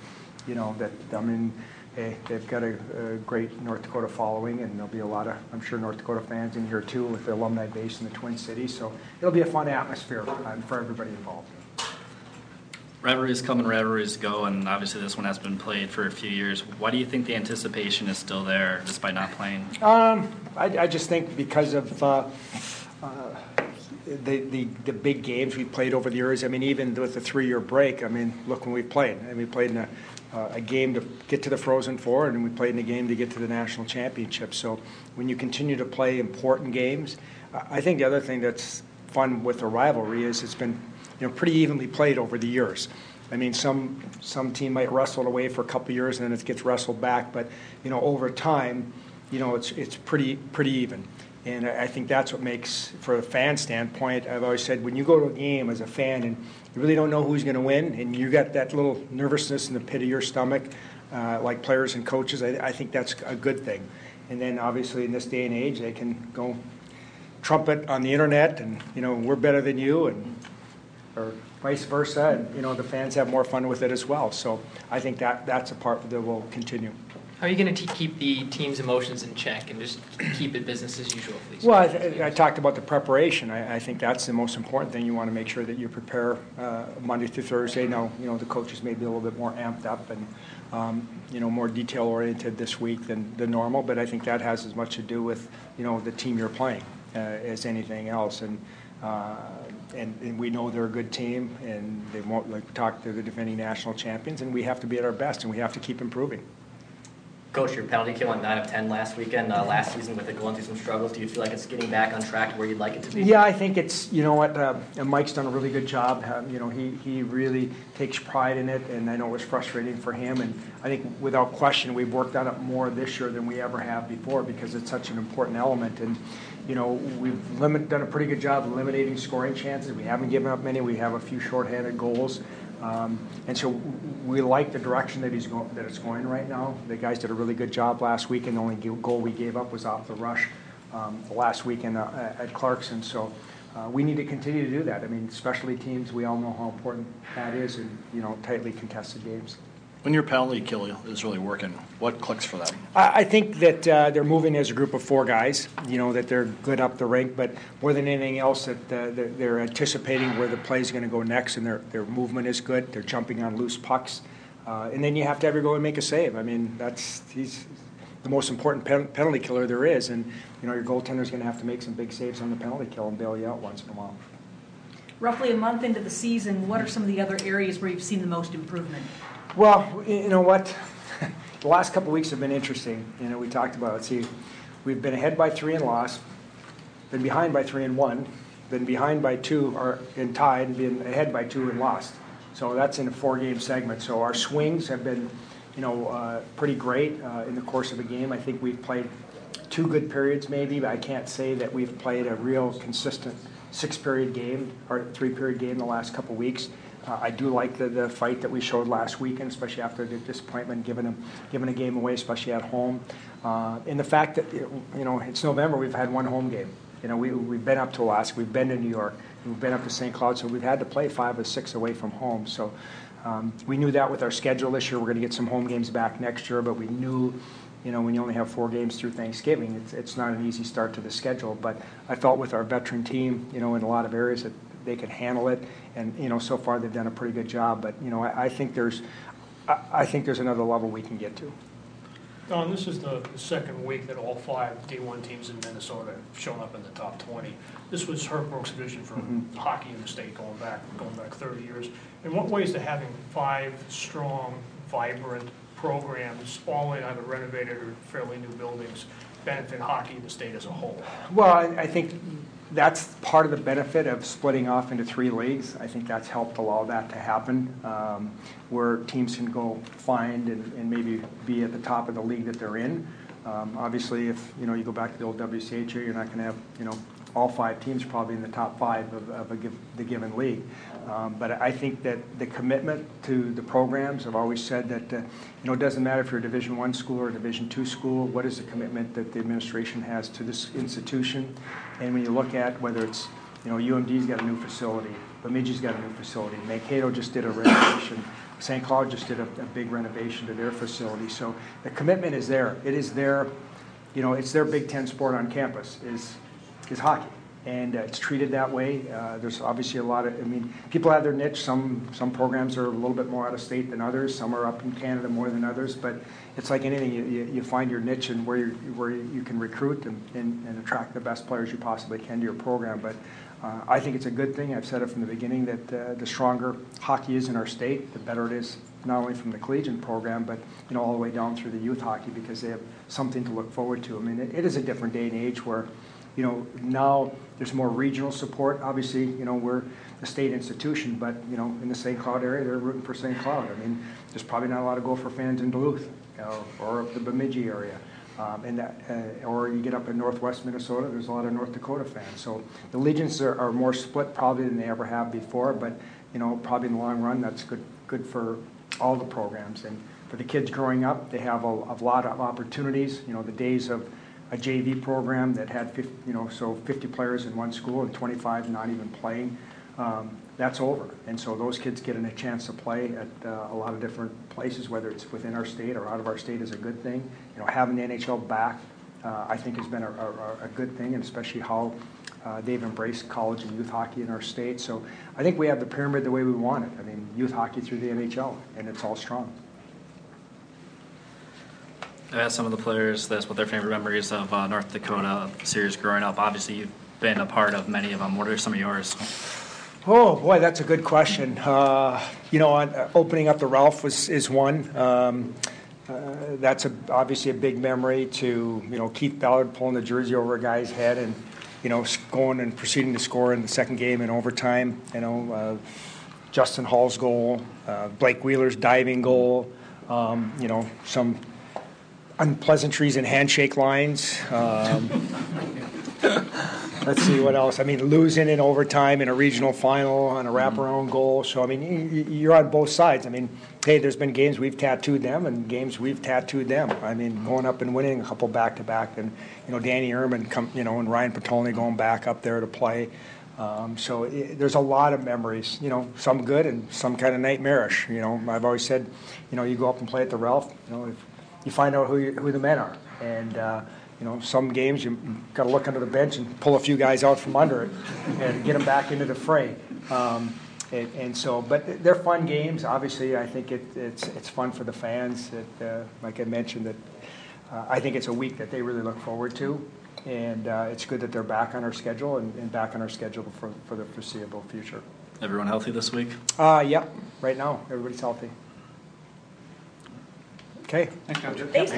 you know that I mean. Hey, they've got a, a great North Dakota following, and there'll be a lot of, I'm sure, North Dakota fans in here too, with the alumni base in the Twin Cities. So it'll be a fun atmosphere um, for everybody involved. Rivalries come and rivalries go, and obviously this one has been played for a few years. Why do you think the anticipation is still there despite not playing? Um, I, I just think because of, uh, uh, the, the, the big games we played over the years. I mean, even with the three-year break, I mean, look when we played. And we played in a, uh, a game to get to the Frozen Four, and we played in a game to get to the national championship. So when you continue to play important games, I think the other thing that's fun with the rivalry is it's been you know pretty evenly played over the years. I mean, some some team might wrestle it away for a couple years and then it gets wrestled back, but you know over time, you know it's it's pretty pretty even. And I think that's what makes, for a fan standpoint, I've always said when you go to a game as a fan and you really don't know who's going to win, and you got that little nervousness in the pit of your stomach, uh, like players and coaches, I, I think that's a good thing. And then obviously in this day and age, they can go trumpet on the internet, and you know we're better than you, and or vice versa, and you know the fans have more fun with it as well. So I think that that's a part that will continue. How are you going to keep the team's emotions in check and just keep it business as usual? Please? Well, I, I, talked about the preparation. I, I, think that's the most important thing. You want to make sure that you prepare uh, Monday through Thursday. Now, you know, the coaches may be a little bit more amped up and, um, you know, more detail oriented this week than, the normal, but I think that has as much to do with, you know, the team you're playing uh, as anything else. And, uh, and, and, we know they're a good team, and they won't like talk to the defending national champions, and we have to be at our best, and we have to keep improving. Coach, your penalty kill on 9 of 10 last weekend, uh, last season with it going through some struggles. Do you feel like it's getting back on track to where you'd like it to be? Yeah, I think it's, you know what, uh, Mike's done a really good job. Uh, you know, he, he really takes pride in it, and I know it was frustrating for him. And I think without question, we've worked on it more this year than we ever have before because it's such an important element. And, you know, we've limit, done a pretty good job eliminating scoring chances. We haven't given up many. We have a few shorthanded goals. Um, and so we like the direction that he's going, that it's going right now. The guys did a really good job last week, and the only goal we gave up was off the rush um, last weekend uh, at Clarkson. So uh, we need to continue to do that. I mean, specialty teams, we all know how important that is in you know tightly contested games. When your penalty kill is really working, what clicks for them? I think that uh, they're moving as a group of four guys. You know that they're good up the rink, but more than anything else, that uh, they're, they're, anticipating where the play is going to go next, and their their movement is good. They're jumping on loose pucks, uh, and then you have to ever go and make a save. I mean, that's he's the most important pen- penalty killer there is, and you know your goaltender is going to have to make some big saves on the penalty kill and bail you out once in a while. Roughly a month into the season, what are some of the other areas where you've seen the most improvement? Well, you know what? the last couple weeks have been interesting. You know, we talked about. See, we've been ahead by three and lost, been behind by three and one, been behind by two or and tied, and been ahead by two and lost. So that's in a four-game segment. So our swings have been, you know, uh, pretty great uh, in the course of a game. I think we've played two good periods, maybe, but I can't say that we've played a real consistent six-period game or three-period game in the last couple weeks. Uh, I do like the, the fight that we showed last weekend, especially after the disappointment giving them giving a game away, especially at home. Uh, and the fact that you know it's November, we've had one home game. You know, we we've been up to Alaska, we've been to New York, we've been up to St. Cloud, so we've had to play five or six away from home. So um, we knew that with our schedule this year, we're going to get some home games back next year. But we knew, you know, when you only have four games through Thanksgiving, it's it's not an easy start to the schedule. But I felt with our veteran team, you know, in a lot of areas that they can handle it. And you know, so far they've done a pretty good job. But you know, I, I think there's, I, I, think there's another level we can get to. Don, this is the second week that all five D1 teams in Minnesota have shown up in the top 20. This was Herb Brooks' vision for mm-hmm. hockey in the state going back going back 30 years. In what ways do having five strong, vibrant programs, all in either renovated or fairly new buildings, benefit hockey in the state as a whole? Well, I, I think that's part of the benefit of splitting off into three leagues. I think that's helped allow that to happen, um, where teams can go find and, and, maybe be at the top of the league that they're in. Um, obviously, if you know you go back to the old WCHA, you're not going to have you know all five teams probably in the top five of, of give, the given league. Um, but I think that the commitment to the programs, I've always said that uh, you know it doesn't matter if you're a Division One school or a Division Two school. What is the commitment that the administration has to this institution? And when you look at whether it's you know UMD's got a new facility, Bemidji's got a new facility, Mankato just did a renovation. St. Cloud just did a, a big renovation to their facility. So the commitment is there. It is their, you know, it's their Big Ten sport on campus is is hockey. and uh, it's treated that way. Uh, there's obviously a lot of, I mean, people have their niche. Some some programs are a little bit more out of state than others. Some are up in Canada more than others. But it's like anything, you, you, you find your niche and where you where you can recruit and, and, and attract the best players you possibly can to your program. But uh, I think it's a good thing. I've said it from the beginning that uh, the stronger hockey is in our state, the better it is not only from the collegiate program, but you know all the way down through the youth hockey because they have something to look forward to. I mean, it, it is a different day and age where you know, now there's more regional support. Obviously, you know, we're a state institution, but, you know, in the St. Cloud area, they're rooting for St. Cloud. I mean, there's probably not a lot of Gopher fans in Duluth you know, or the Bemidji area. Um, and that, uh, or you get up in northwest Minnesota, there's a lot of North Dakota fans. So the legions are, are more split probably than they ever have before, but, you know, probably in the long run, that's good, good for all the programs. And for the kids growing up, they have a, a lot of opportunities. You know, the days of a JV program that had 50, you know so 50 players in one school and 25 not even playing. Um, that's over, and so those kids getting a chance to play at uh, a lot of different places, whether it's within our state or out of our state, is a good thing. You know, having the NHL back, uh, I think, has been a, a, a, good thing, and especially how uh, they've embraced college and youth hockey in our state. So I think we have the pyramid the way we want it. I mean, youth hockey through the NHL, and it's all strong. I asked some of the players this, what their favorite memories of uh, North Dakota series growing up. Obviously, you've been a part of many of them. What are some of yours? Oh boy, that's a good question. Uh, you know, uh, opening up the Ralph was is one. Um, uh, that's a, obviously a big memory to you know Keith Ballard pulling the jersey over a guy's head and you know going and proceeding to score in the second game in overtime. You know, uh, Justin Hall's goal, Blake Wheeler's diving goal. Um, you know, some unpleasantries and handshake lines. Um, let's see what else. I mean, losing in overtime in a regional final on a wraparound goal. So, I mean, you're on both sides. I mean, hey, there's been games we've tattooed them and games we've tattooed them. I mean, going up and winning a couple back to back, and you know, Danny Irmen, come, you know, and Ryan Potulny going back up there to play. Um, so it, there's a lot of memories, you know, some good and some kind of nightmarish. You know, I've always said, you know, you go up and play at the Ralph, you know, if you find out who, you, who the men are. And, uh, you know, some games you got to look under the bench and pull a few guys out from under it and get them back into the fray. Um, and, and, so, but they're fun games. Obviously, I think it, it's it's fun for the fans. That, uh, like I mentioned, that uh, I think it's a week that they really look forward to, and uh, it's good that they're back on our schedule and, and, back on our schedule for for the foreseeable future. Everyone healthy this week? Uh, yep. Right now, everybody's healthy. Okay. Thanks, Coach. Thanks,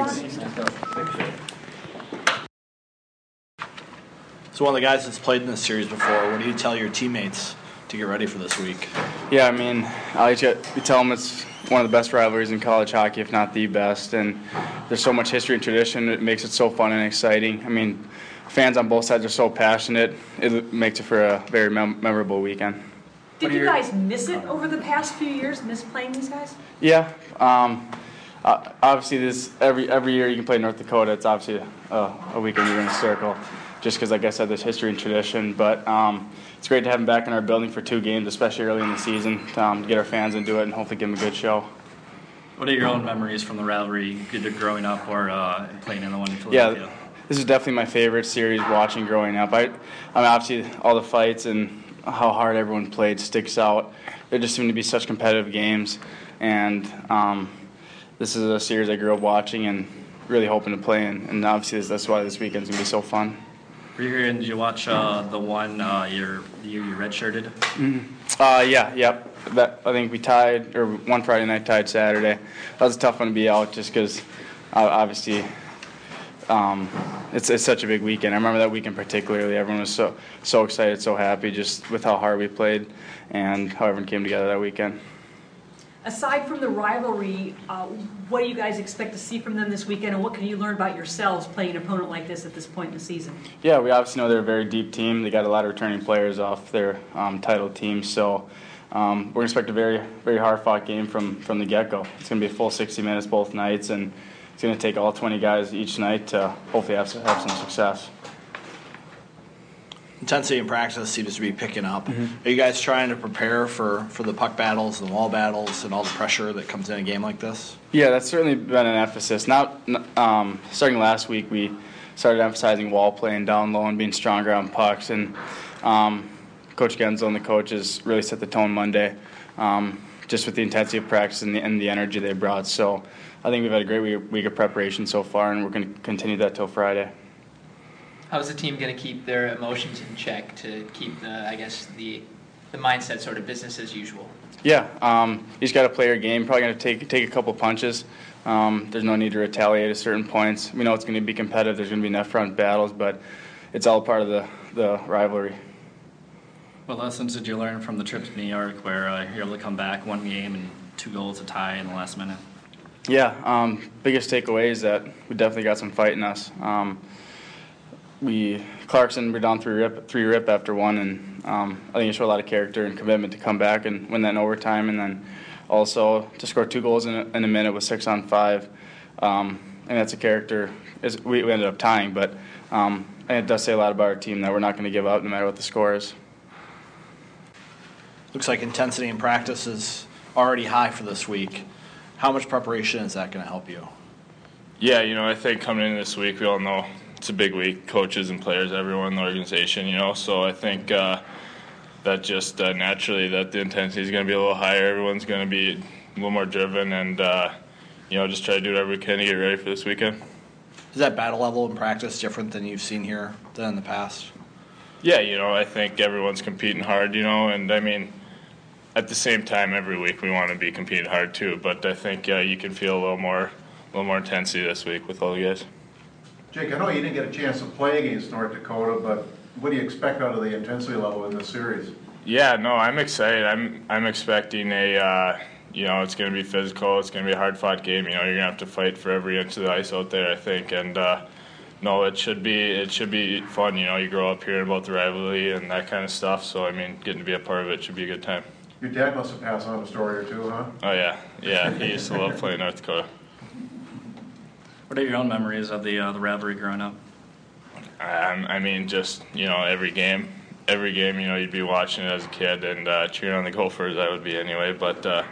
So one of the guys that's played in this series before, what do you tell your teammates to get ready for this week? Yeah, I mean, I like to tell them it's one of the best rivalries in college hockey, if not the best. And there's so much history and tradition; it makes it so fun and exciting. I mean, fans on both sides are so passionate; it makes it for a very mem- memorable weekend. Did you guys miss it over the past few years? Miss playing these guys? Yeah. Um, uh, obviously, this every every year you can play North Dakota. It's obviously a, a weekend you're going to circle, just because, like I said, there's history and tradition. But um, it's great to have them back in our building for two games, especially early in the season, um, to get our fans into it and hopefully give them a good show. What are your own memories from the rivalry, either growing up or uh, playing in the one in Philadelphia? Yeah, this is definitely my favorite series watching growing up. I, I mean, obviously all the fights and how hard everyone played sticks out. There just seem to be such competitive games, and um, this is a series I grew up watching and really hoping to play in. And obviously, that's why this weekend's gonna be so fun. Were you here and did you watch uh, the one uh, year the year you redshirted? Mm-hmm. Uh, yeah, yep. That I think we tied or one Friday night tied Saturday. That was a tough one to be out just because uh, obviously um, it's it's such a big weekend. I remember that weekend particularly. Everyone was so so excited, so happy, just with how hard we played and how everyone came together that weekend aside from the rivalry, uh, what do you guys expect to see from them this weekend, and what can you learn about yourselves playing an opponent like this at this point in the season? Yeah, we obviously know they're a very deep team. They got a lot of returning players off their um, title team, so um, we're going to expect a very, very hard-fought game from from the get-go. It's going to be a full 60 minutes both nights, and it's going to take all 20 guys each night to hopefully have, have some success intensity in practice seems to be picking up. Mm-hmm. Are you guys trying to prepare for, for the puck battles, the wall battles, and all the pressure that comes in a game like this? Yeah, that's certainly been an emphasis. Not um, starting last week, we started emphasizing wall play and down low and being stronger on pucks. And um, Coach Guentzel and the coaches really set the tone Monday, um, just with the intensity of practice and the, and the energy they brought. So I think we've had a great week, week of preparation so far, and we're going to continue that till Friday. How's the team going to keep their emotions in check to keep the, I guess, the the mindset sort of business as usual? Yeah, um, you just got to play your game. Probably going to take take a couple punches. Um, there's no need to retaliate at certain points. We know it's going to be competitive. There's going to be enough front battles, but it's all part of the, the rivalry. What lessons did you learn from the trip to New York where uh, you're able to come back one game and two goals to tie in the last minute? Yeah, um, biggest takeaway is that we definitely got some fight in us. Um, we Clarkson were down three rip three rip after one, and um, I think it showed a lot of character and commitment to come back and win that in overtime, and then also to score two goals in a, in a minute with six on five. Um, and that's a character. Is, we, we ended up tying, but um, and it does say a lot about our team that we're not going to give up no matter what the score is. Looks like intensity in practice is already high for this week. How much preparation is that going to help you? Yeah, you know, I think coming in this week, we all know it's a big week. Coaches and players, everyone in the organization, you know. So I think uh, that just uh, naturally that the intensity is going to be a little higher. Everyone's going to be a little more driven, and uh, you know, just try to do whatever we can to get ready for this weekend. Is that battle level in practice different than you've seen here than in the past? Yeah, you know, I think everyone's competing hard, you know, and I mean, at the same time, every week we want to be competing hard too. But I think uh, you can feel a little more, a little more intensity this week with all the guys. Jake, I know you didn't get a chance to play against North Dakota, but what do you expect out of the intensity level in this series? Yeah, no, I'm excited. I'm I'm expecting a, uh, you know, it's going to be physical. It's going to be a hard fought game. You know, you're going to have to fight for every inch of the ice out there. I think, and uh, no, it should be it should be fun. You know, you grow up hearing about the rivalry and that kind of stuff. So I mean, getting to be a part of it should be a good time. Your dad must have passed on a story or two, huh? Oh yeah, yeah. He used to love playing North Dakota. What are your own memories of the uh, the rivalry growing up? Um, I mean, just you know, every game, every game, you know, you'd be watching it as a kid and uh, cheering on the Gophers. I would be anyway. But uh,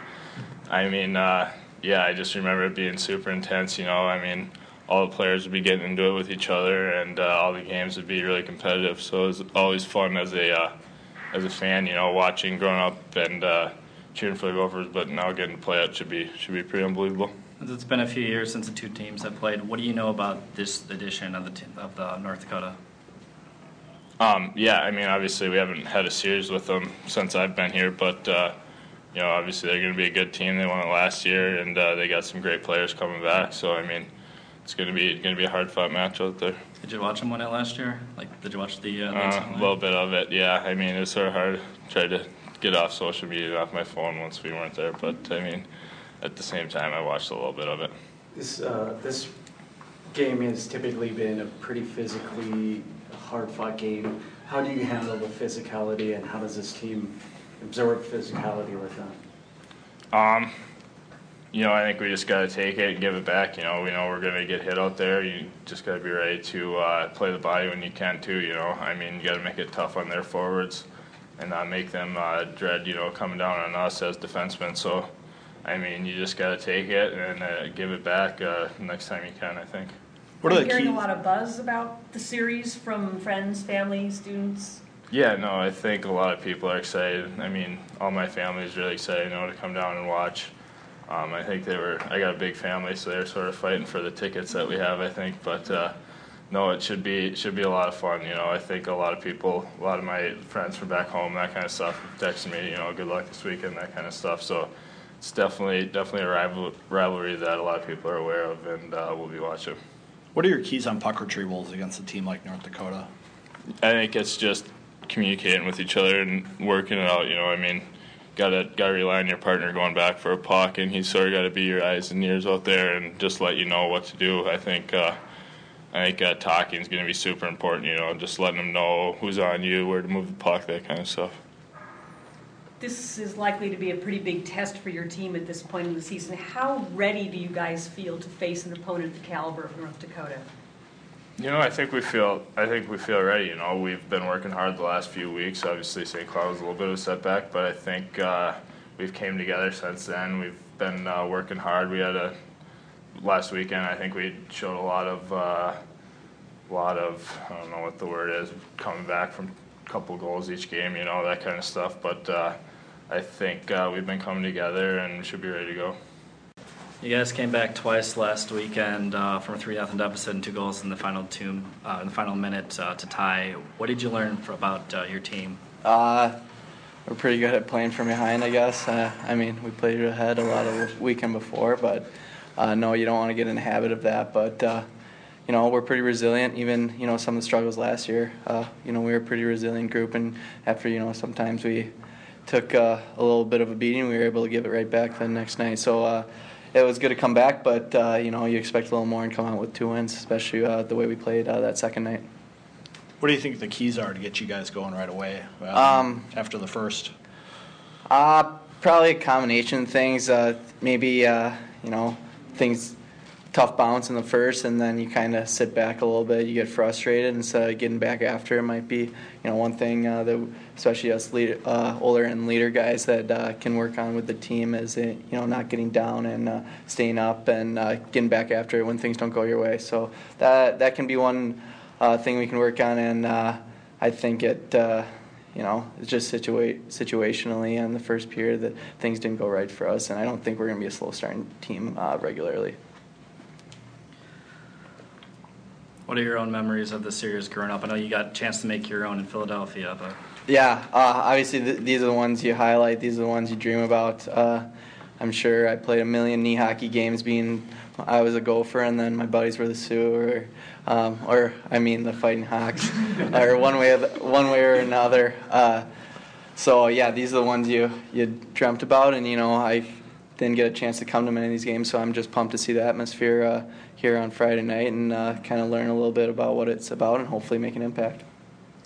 I mean, uh, yeah, I just remember it being super intense. You know, I mean, all the players would be getting into it with each other, and uh, all the games would be really competitive. So it was always fun as a uh, as a fan, you know, watching growing up and uh, cheering for the Gophers. But now getting to play it should be should be pretty unbelievable. It's been a few years since the two teams have played. What do you know about this edition of the t- of the North Dakota? Um, yeah, I mean, obviously we haven't had a series with them since I've been here, but uh, you know, obviously they're going to be a good team. They won it last year, and uh, they got some great players coming back. So I mean, it's going to be going to be a hard fought match out there. Did you watch them win it last year? Like, did you watch the? Uh, Uh, a little bit of it, yeah. I mean, it's sort of hard. Tried to get off social media, and off my phone once we weren't there, but I mean, at the same time, I watched a little bit of it. This, uh, this game has typically been a pretty physically hard-fought game. How do you handle the physicality, and how does this team absorb physicality with that? Um, you know, I think we just got to take it and give it back. You know, we know we're going to get hit out there. You just got to be ready to uh, play the body when you can too. You know, I mean, you got to make it tough on their forwards and not make them uh, dread. You know, coming down on us as defensemen. So, I mean, you just got to take it and uh, give it back uh, next time you can. I think. What are you hearing a lot of buzz about the series from friends, family, students? Yeah, no, I think a lot of people are excited. I mean, all my family is really excited, you know, to come down and watch. Um, I think they were. I got a big family, so they're sort of fighting for the tickets that we have. I think, but uh, no, it should be it should be a lot of fun. You know, I think a lot of people, a lot of my friends from back home, that kind of stuff, texting me, you know, good luck this weekend, that kind of stuff. So it's definitely definitely a rival, rivalry that a lot of people are aware of, and uh, we'll be watching. What are your keys on puck retrievals against a team like North Dakota? I think it's just communicating with each other and working it out. You know, I mean, gotta gotta rely on your partner going back for a puck, and he's sort of got to be your eyes and ears out there and just let you know what to do. I think uh, I think uh, talking is going to be super important. You know, just letting them know who's on you, where to move the puck, that kind of stuff. This is likely to be a pretty big test for your team at this point in the season. How ready do you guys feel to face an opponent of the caliber of North Dakota? You know, I think we feel. I think we feel ready. You know, we've been working hard the last few weeks. Obviously, St. Cloud was a little bit of a setback, but I think uh, we've came together since then. We've been uh, working hard. We had a last weekend. I think we showed a lot of uh, lot of I don't know what the word is coming back from a couple goals each game, you know that kind of stuff. But uh, I think uh, we've been coming together and should be ready to go. You guys came back twice last weekend uh, from a three nothing deficit and two goals in the final two uh, in the final minute uh, to tie. What did you learn for, about uh, your team? Uh, we're pretty good at playing from behind, I guess. Uh, I mean, we played ahead a lot of the weekend before, but uh, no, you don't want to get in the habit of that. But uh, you know, we're pretty resilient. Even you know some of the struggles last year. Uh, you know, we were a pretty resilient group, and after you know sometimes we took uh, a little bit of a beating, we were able to give it right back the next night. So. Uh, it was good to come back, but uh, you know you expect a little more and come out with two wins, especially uh, the way we played uh, that second night. What do you think the keys are to get you guys going right away um, Um, after the first? Uh, probably a combination of things. Uh, maybe uh, you know things tough bounce in the first, and then you kind of sit back a little bit. You get frustrated and so getting back after. It might be you know one thing uh, that especially us leader, uh, older and leader guys that uh, can work on with the team is uh, you know not getting down and uh, staying up and uh, getting back after it when things don't go your way. So that that can be one thing we can work on, and I think it. You know, it's just situa- situationally in the first period that things didn't go right for us, and I don't think we're going to be a slow starting team regularly. What are your own memories of the series growing up? I know you got a chance to make your own in Philadelphia, but Yeah, uh, obviously th- these are the ones you highlight. These are the ones you dream about. Uh, I'm sure I played a million knee hockey games being I was a gopher, and then my buddies were the Sioux, or, um, or I mean the Fighting Hawks, or one way, the, one way or another. Uh, so yeah, these are the ones you you dreamt about, and you know I didn't get a chance to come to many of these games, so I'm just pumped to see the atmosphere uh, here on Friday night and uh, kind of learn a little bit about what it's about, and hopefully make an impact.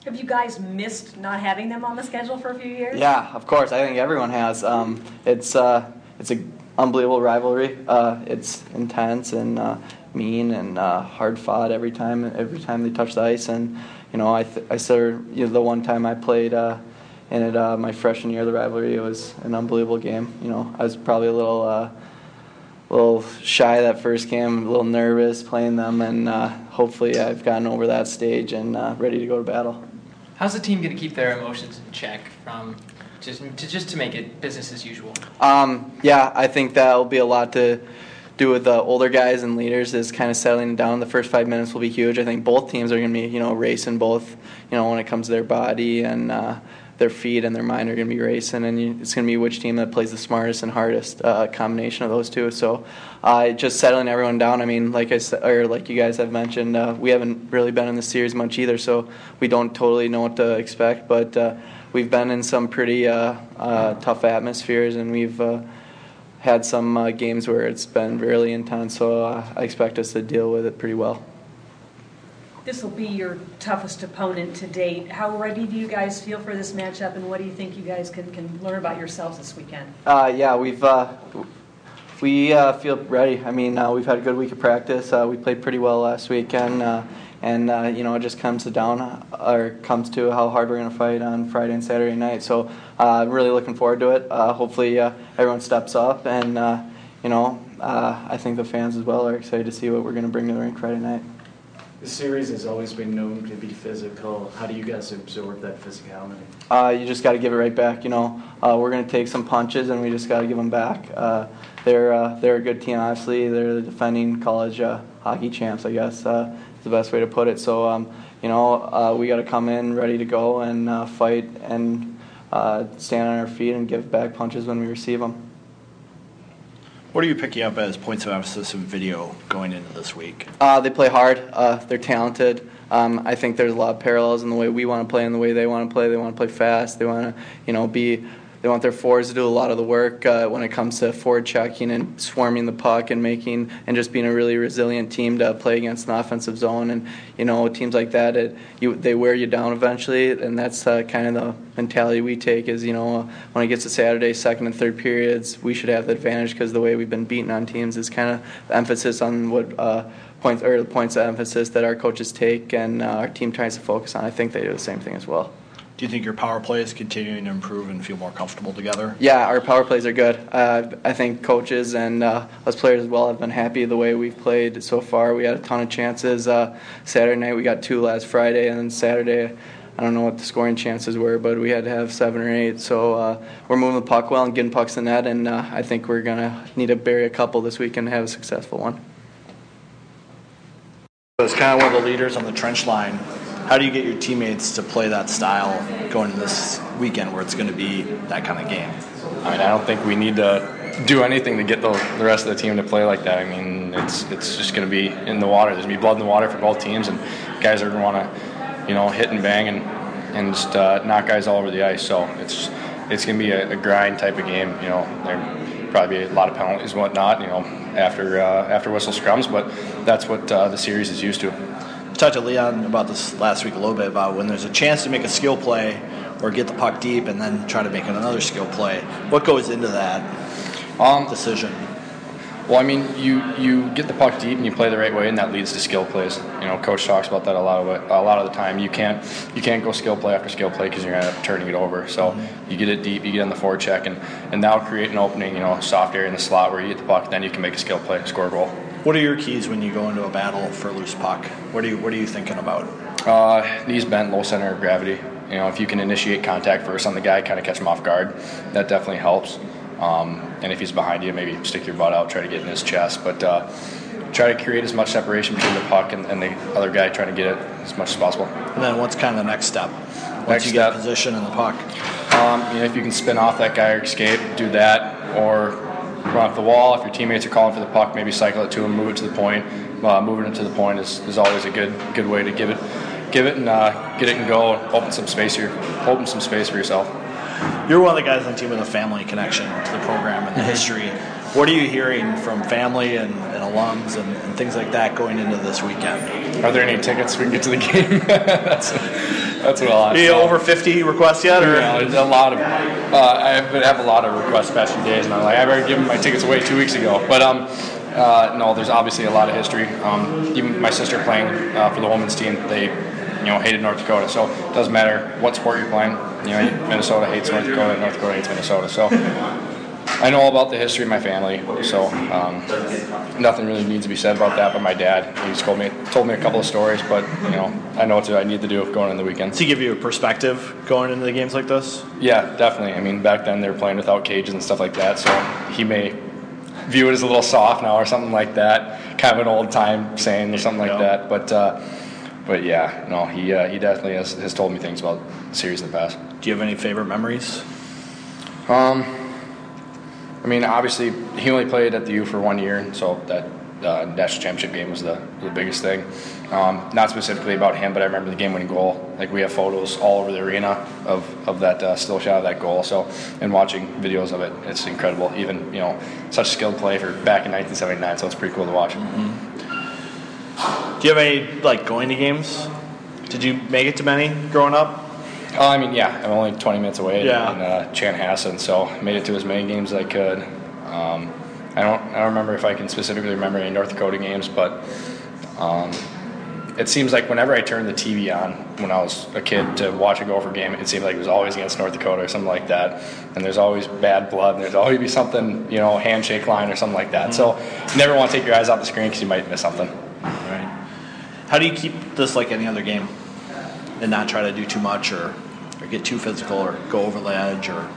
Have you guys missed not having them on the schedule for a few years? Yeah, of course. I think everyone has. Um, it's uh, it's an unbelievable rivalry. Uh, it's intense and uh, mean and uh, hard fought every time. Every time they touch the ice, and you know, I th- I said you know, the one time I played it uh, my freshman year of the rivalry, it was an unbelievable game. You know, I was probably a little. Uh, a little shy that first game, a little nervous playing them, and uh, hopefully I've gotten over that stage and uh, ready to go to battle. How's the team going to keep their emotions in check from just to just to make it business as usual? Um, yeah, I think that'll be a lot to do with the older guys and leaders is kind of settling down. The first five minutes will be huge. I think both teams are going to be, you know, racing both, you know, when it comes to their body and uh, their feet and their mind are going to be racing, and you, it's going to be which team that plays the smartest and hardest uh, combination of those two. So, uh, just settling everyone down. I mean, like I said, or like you guys have mentioned, uh, we haven't really been in the series much either, so we don't totally know what to expect. But uh, we've been in some pretty uh, uh, tough atmospheres, and we've had some games where it's been really intense. So I expect us to deal with it pretty well. This will be your toughest opponent to date. How ready do you guys feel for this matchup, and what do you think you guys can, can learn about yourselves this weekend? Uh, yeah, we've uh, we uh, feel ready. I mean, uh, we've had a good week of practice. Uh, we played pretty well last weekend, uh, and you know, it just comes to down or comes to how hard we're going to fight on Friday and Saturday night. So, I'm really looking forward to it. Hopefully, everyone steps up, and you know, I think the fans as well are excited to see what we're going to bring to the rink Friday night. The series has always been known to be physical. How do you guys absorb that physicality? uh, you just got to give it right back. You know, uh, we're going to take some punches, and we just got to give them back. Uh, they're uh, they're a good team, obviously. They're the defending college uh, hockey champs, I guess. Uh, is the best way to put it. So, um, you know, uh, we got to come in ready to go and fight and stand on our feet and give back punches when we receive them. What are you picking up as points of emphasis in video going into this week? Uh, they play hard. Uh, they're talented. Um, I think there's a lot of parallels in the way we want to play and the way they want to play. They want to play fast. They want to, you know, be. They want their forwards to do a lot of the work uh, when it comes to forward checking and swarming the puck and making and just being a really resilient team to play against an offensive zone. And you know, teams like that, it, you, they wear you down eventually. And that's uh, kind of the mentality we take. Is you know, when it gets to Saturday, second and third periods, we should have the advantage because the way we've been beaten on teams is kind of emphasis on what. Uh, points or the points of emphasis that our coaches take and uh, our team tries to focus on. I think they do the same thing as well. Do you think your power play is continuing to improve and feel more comfortable together? Yeah, our power plays are good. Uh, I think coaches and uh, us players as well have been happy the way we've played so far. We had a ton of chances. Uh, Saturday night we got two last Friday, and then Saturday, I don't know what the scoring chances were, but we had to have seven or eight. So uh, we're moving the puck well and getting pucks in net, and uh, I think we're gonna need to bury a couple this week and have a successful one. As kind of one of the leaders on the trench line, how do you get your teammates to play that style going this weekend where it's going to be that kind of game? I mean, I don't think we need to do anything to get the, the rest of the team to play like that. I mean, it's it's just going to be in the water. There's going to be blood in the water for both teams, and guys are going to want to, you know, hit and bang and and just uh, knock guys all over the ice. So it's it's going to be a, a grind type of game. You know, there probably be a lot of penalties and whatnot. You know, after uh, after whistle scrums, but that's what uh, the series is used to. Talked to Leon about this last week a little bit about when there's a chance to make a skill play or get the puck deep and then try to make another skill play. What goes into that um, decision? Well, I mean, you you get the puck deep and you play the right way, and that leads to skill plays. You know, coach talks about that a lot of it, a lot of the time. You can't you can't go skill play after skill play because you're gonna end up turning it over. So Mm-hmm. you get it deep, you get in the forecheck, and and that'll create an opening. You know, soft area in the slot where you get the puck, then you can make a skill play, score a goal. What are your keys when you go into a battle for loose puck? What are you What are you thinking about? Uh, knees bent, low center of gravity. You know, if you can initiate contact first on the guy, kind of catch him off guard, that definitely helps. Um, and if he's behind you, maybe stick your butt out, try to get in his chest. But uh, try to create as much separation between the puck and, and the other guy trying to get it as much as possible. And then what's kind of the next step? Once Next you get step. position in the puck. Um, you know, if you can spin off that guy or escape, do that, or run off the wall. If your teammates are calling for the puck, maybe cycle it to them, move it to the point. Uh, moving it to the point is, is always a good good way to give it give it and uh, get it and go. Open some space here, open some space for yourself. You're one of the guys on the team with a family connection to the program and the history. What are you hearing from family and, and alums and, and things like that going into this weekend? Are there any tickets we can get to the game? that's that's what I'll ask. You over 50 requests yet? Or? Yeah, there's a lot of. Uh, I have a lot of requests past few days, and I'm like, I've already given my tickets away two weeks ago. But um, uh, no, there's obviously a lot of history. Um, even my sister playing uh, for the women's team, they, you know, hated North Dakota. So it doesn't matter what sport you're playing. You know, Minnesota hates North Dakota, North Dakota hates Minnesota. So I know all about the history of my family. So um, nothing really needs to be said about that. But my dad, he's told me told me a couple of stories, but you know, I know what to, I need to do going into the weekend. To give you a perspective going into the games like this? Yeah, definitely. I mean, back then they were playing without cages and stuff like that, so he may view it as a little soft now or something like that. Kind of an old time saying or something like that. But uh, but yeah, no, he uh, he definitely has, has told me things about the series in the past. Do you have any favorite memories? Um, I mean, obviously he only played at the U for one year, so that uh, national championship game was the, the biggest thing. Um, not specifically about him, but I remember the game-winning goal. Like we have photos all over the arena of, of that uh, still shot of that goal. So, and watching videos of it, it's incredible. Even you know, such skilled play for back in 1979. So it's pretty cool to watch. Do you have any like going to games? Did you make it to many growing up? Uh, I mean, yeah, I'm only 20 minutes away Yeah. in uh, Chanhassen, so made it to as many games as I could. Um, I don't, I don't remember if I can specifically remember any North Dakota games, but um, it seems like whenever I turned the TV on when I was a kid to watch a Gopher game, it seemed like it was always against North Dakota or something like that. And there's always bad blood, and there's always be something, you know, handshake line or something like that. So you never want to take your eyes off the screen because you might miss something. Right. How do you keep this like any other game and not try to do too much or, or get too physical or go over the edge or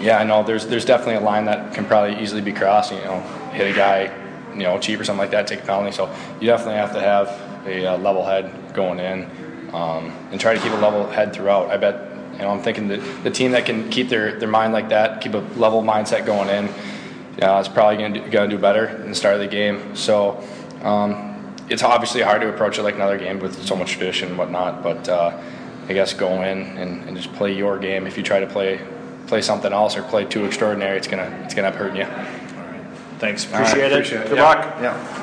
Yeah, I know. There's there's definitely a line that can probably easily be crossed. You know, hit a guy, you know, cheap or something like that, take a penalty. So you definitely have to have a uh, level head going in, um, and try to keep a level head throughout. I bet. You know, I'm thinking that the team that can keep their, their mind like that, keep a level mindset going in, uh, is probably going to do better in the start of the game. So. Um, it's obviously hard to approach it like another game with so much tradition and whatnot, but uh, I guess go in and, and just play your game. If you try to play play something else or play too extraordinary, it's gonna it's gonna end up hurting you. Thanks, All right, appreciate it. appreciate it. Good Yeah. luck. Yeah.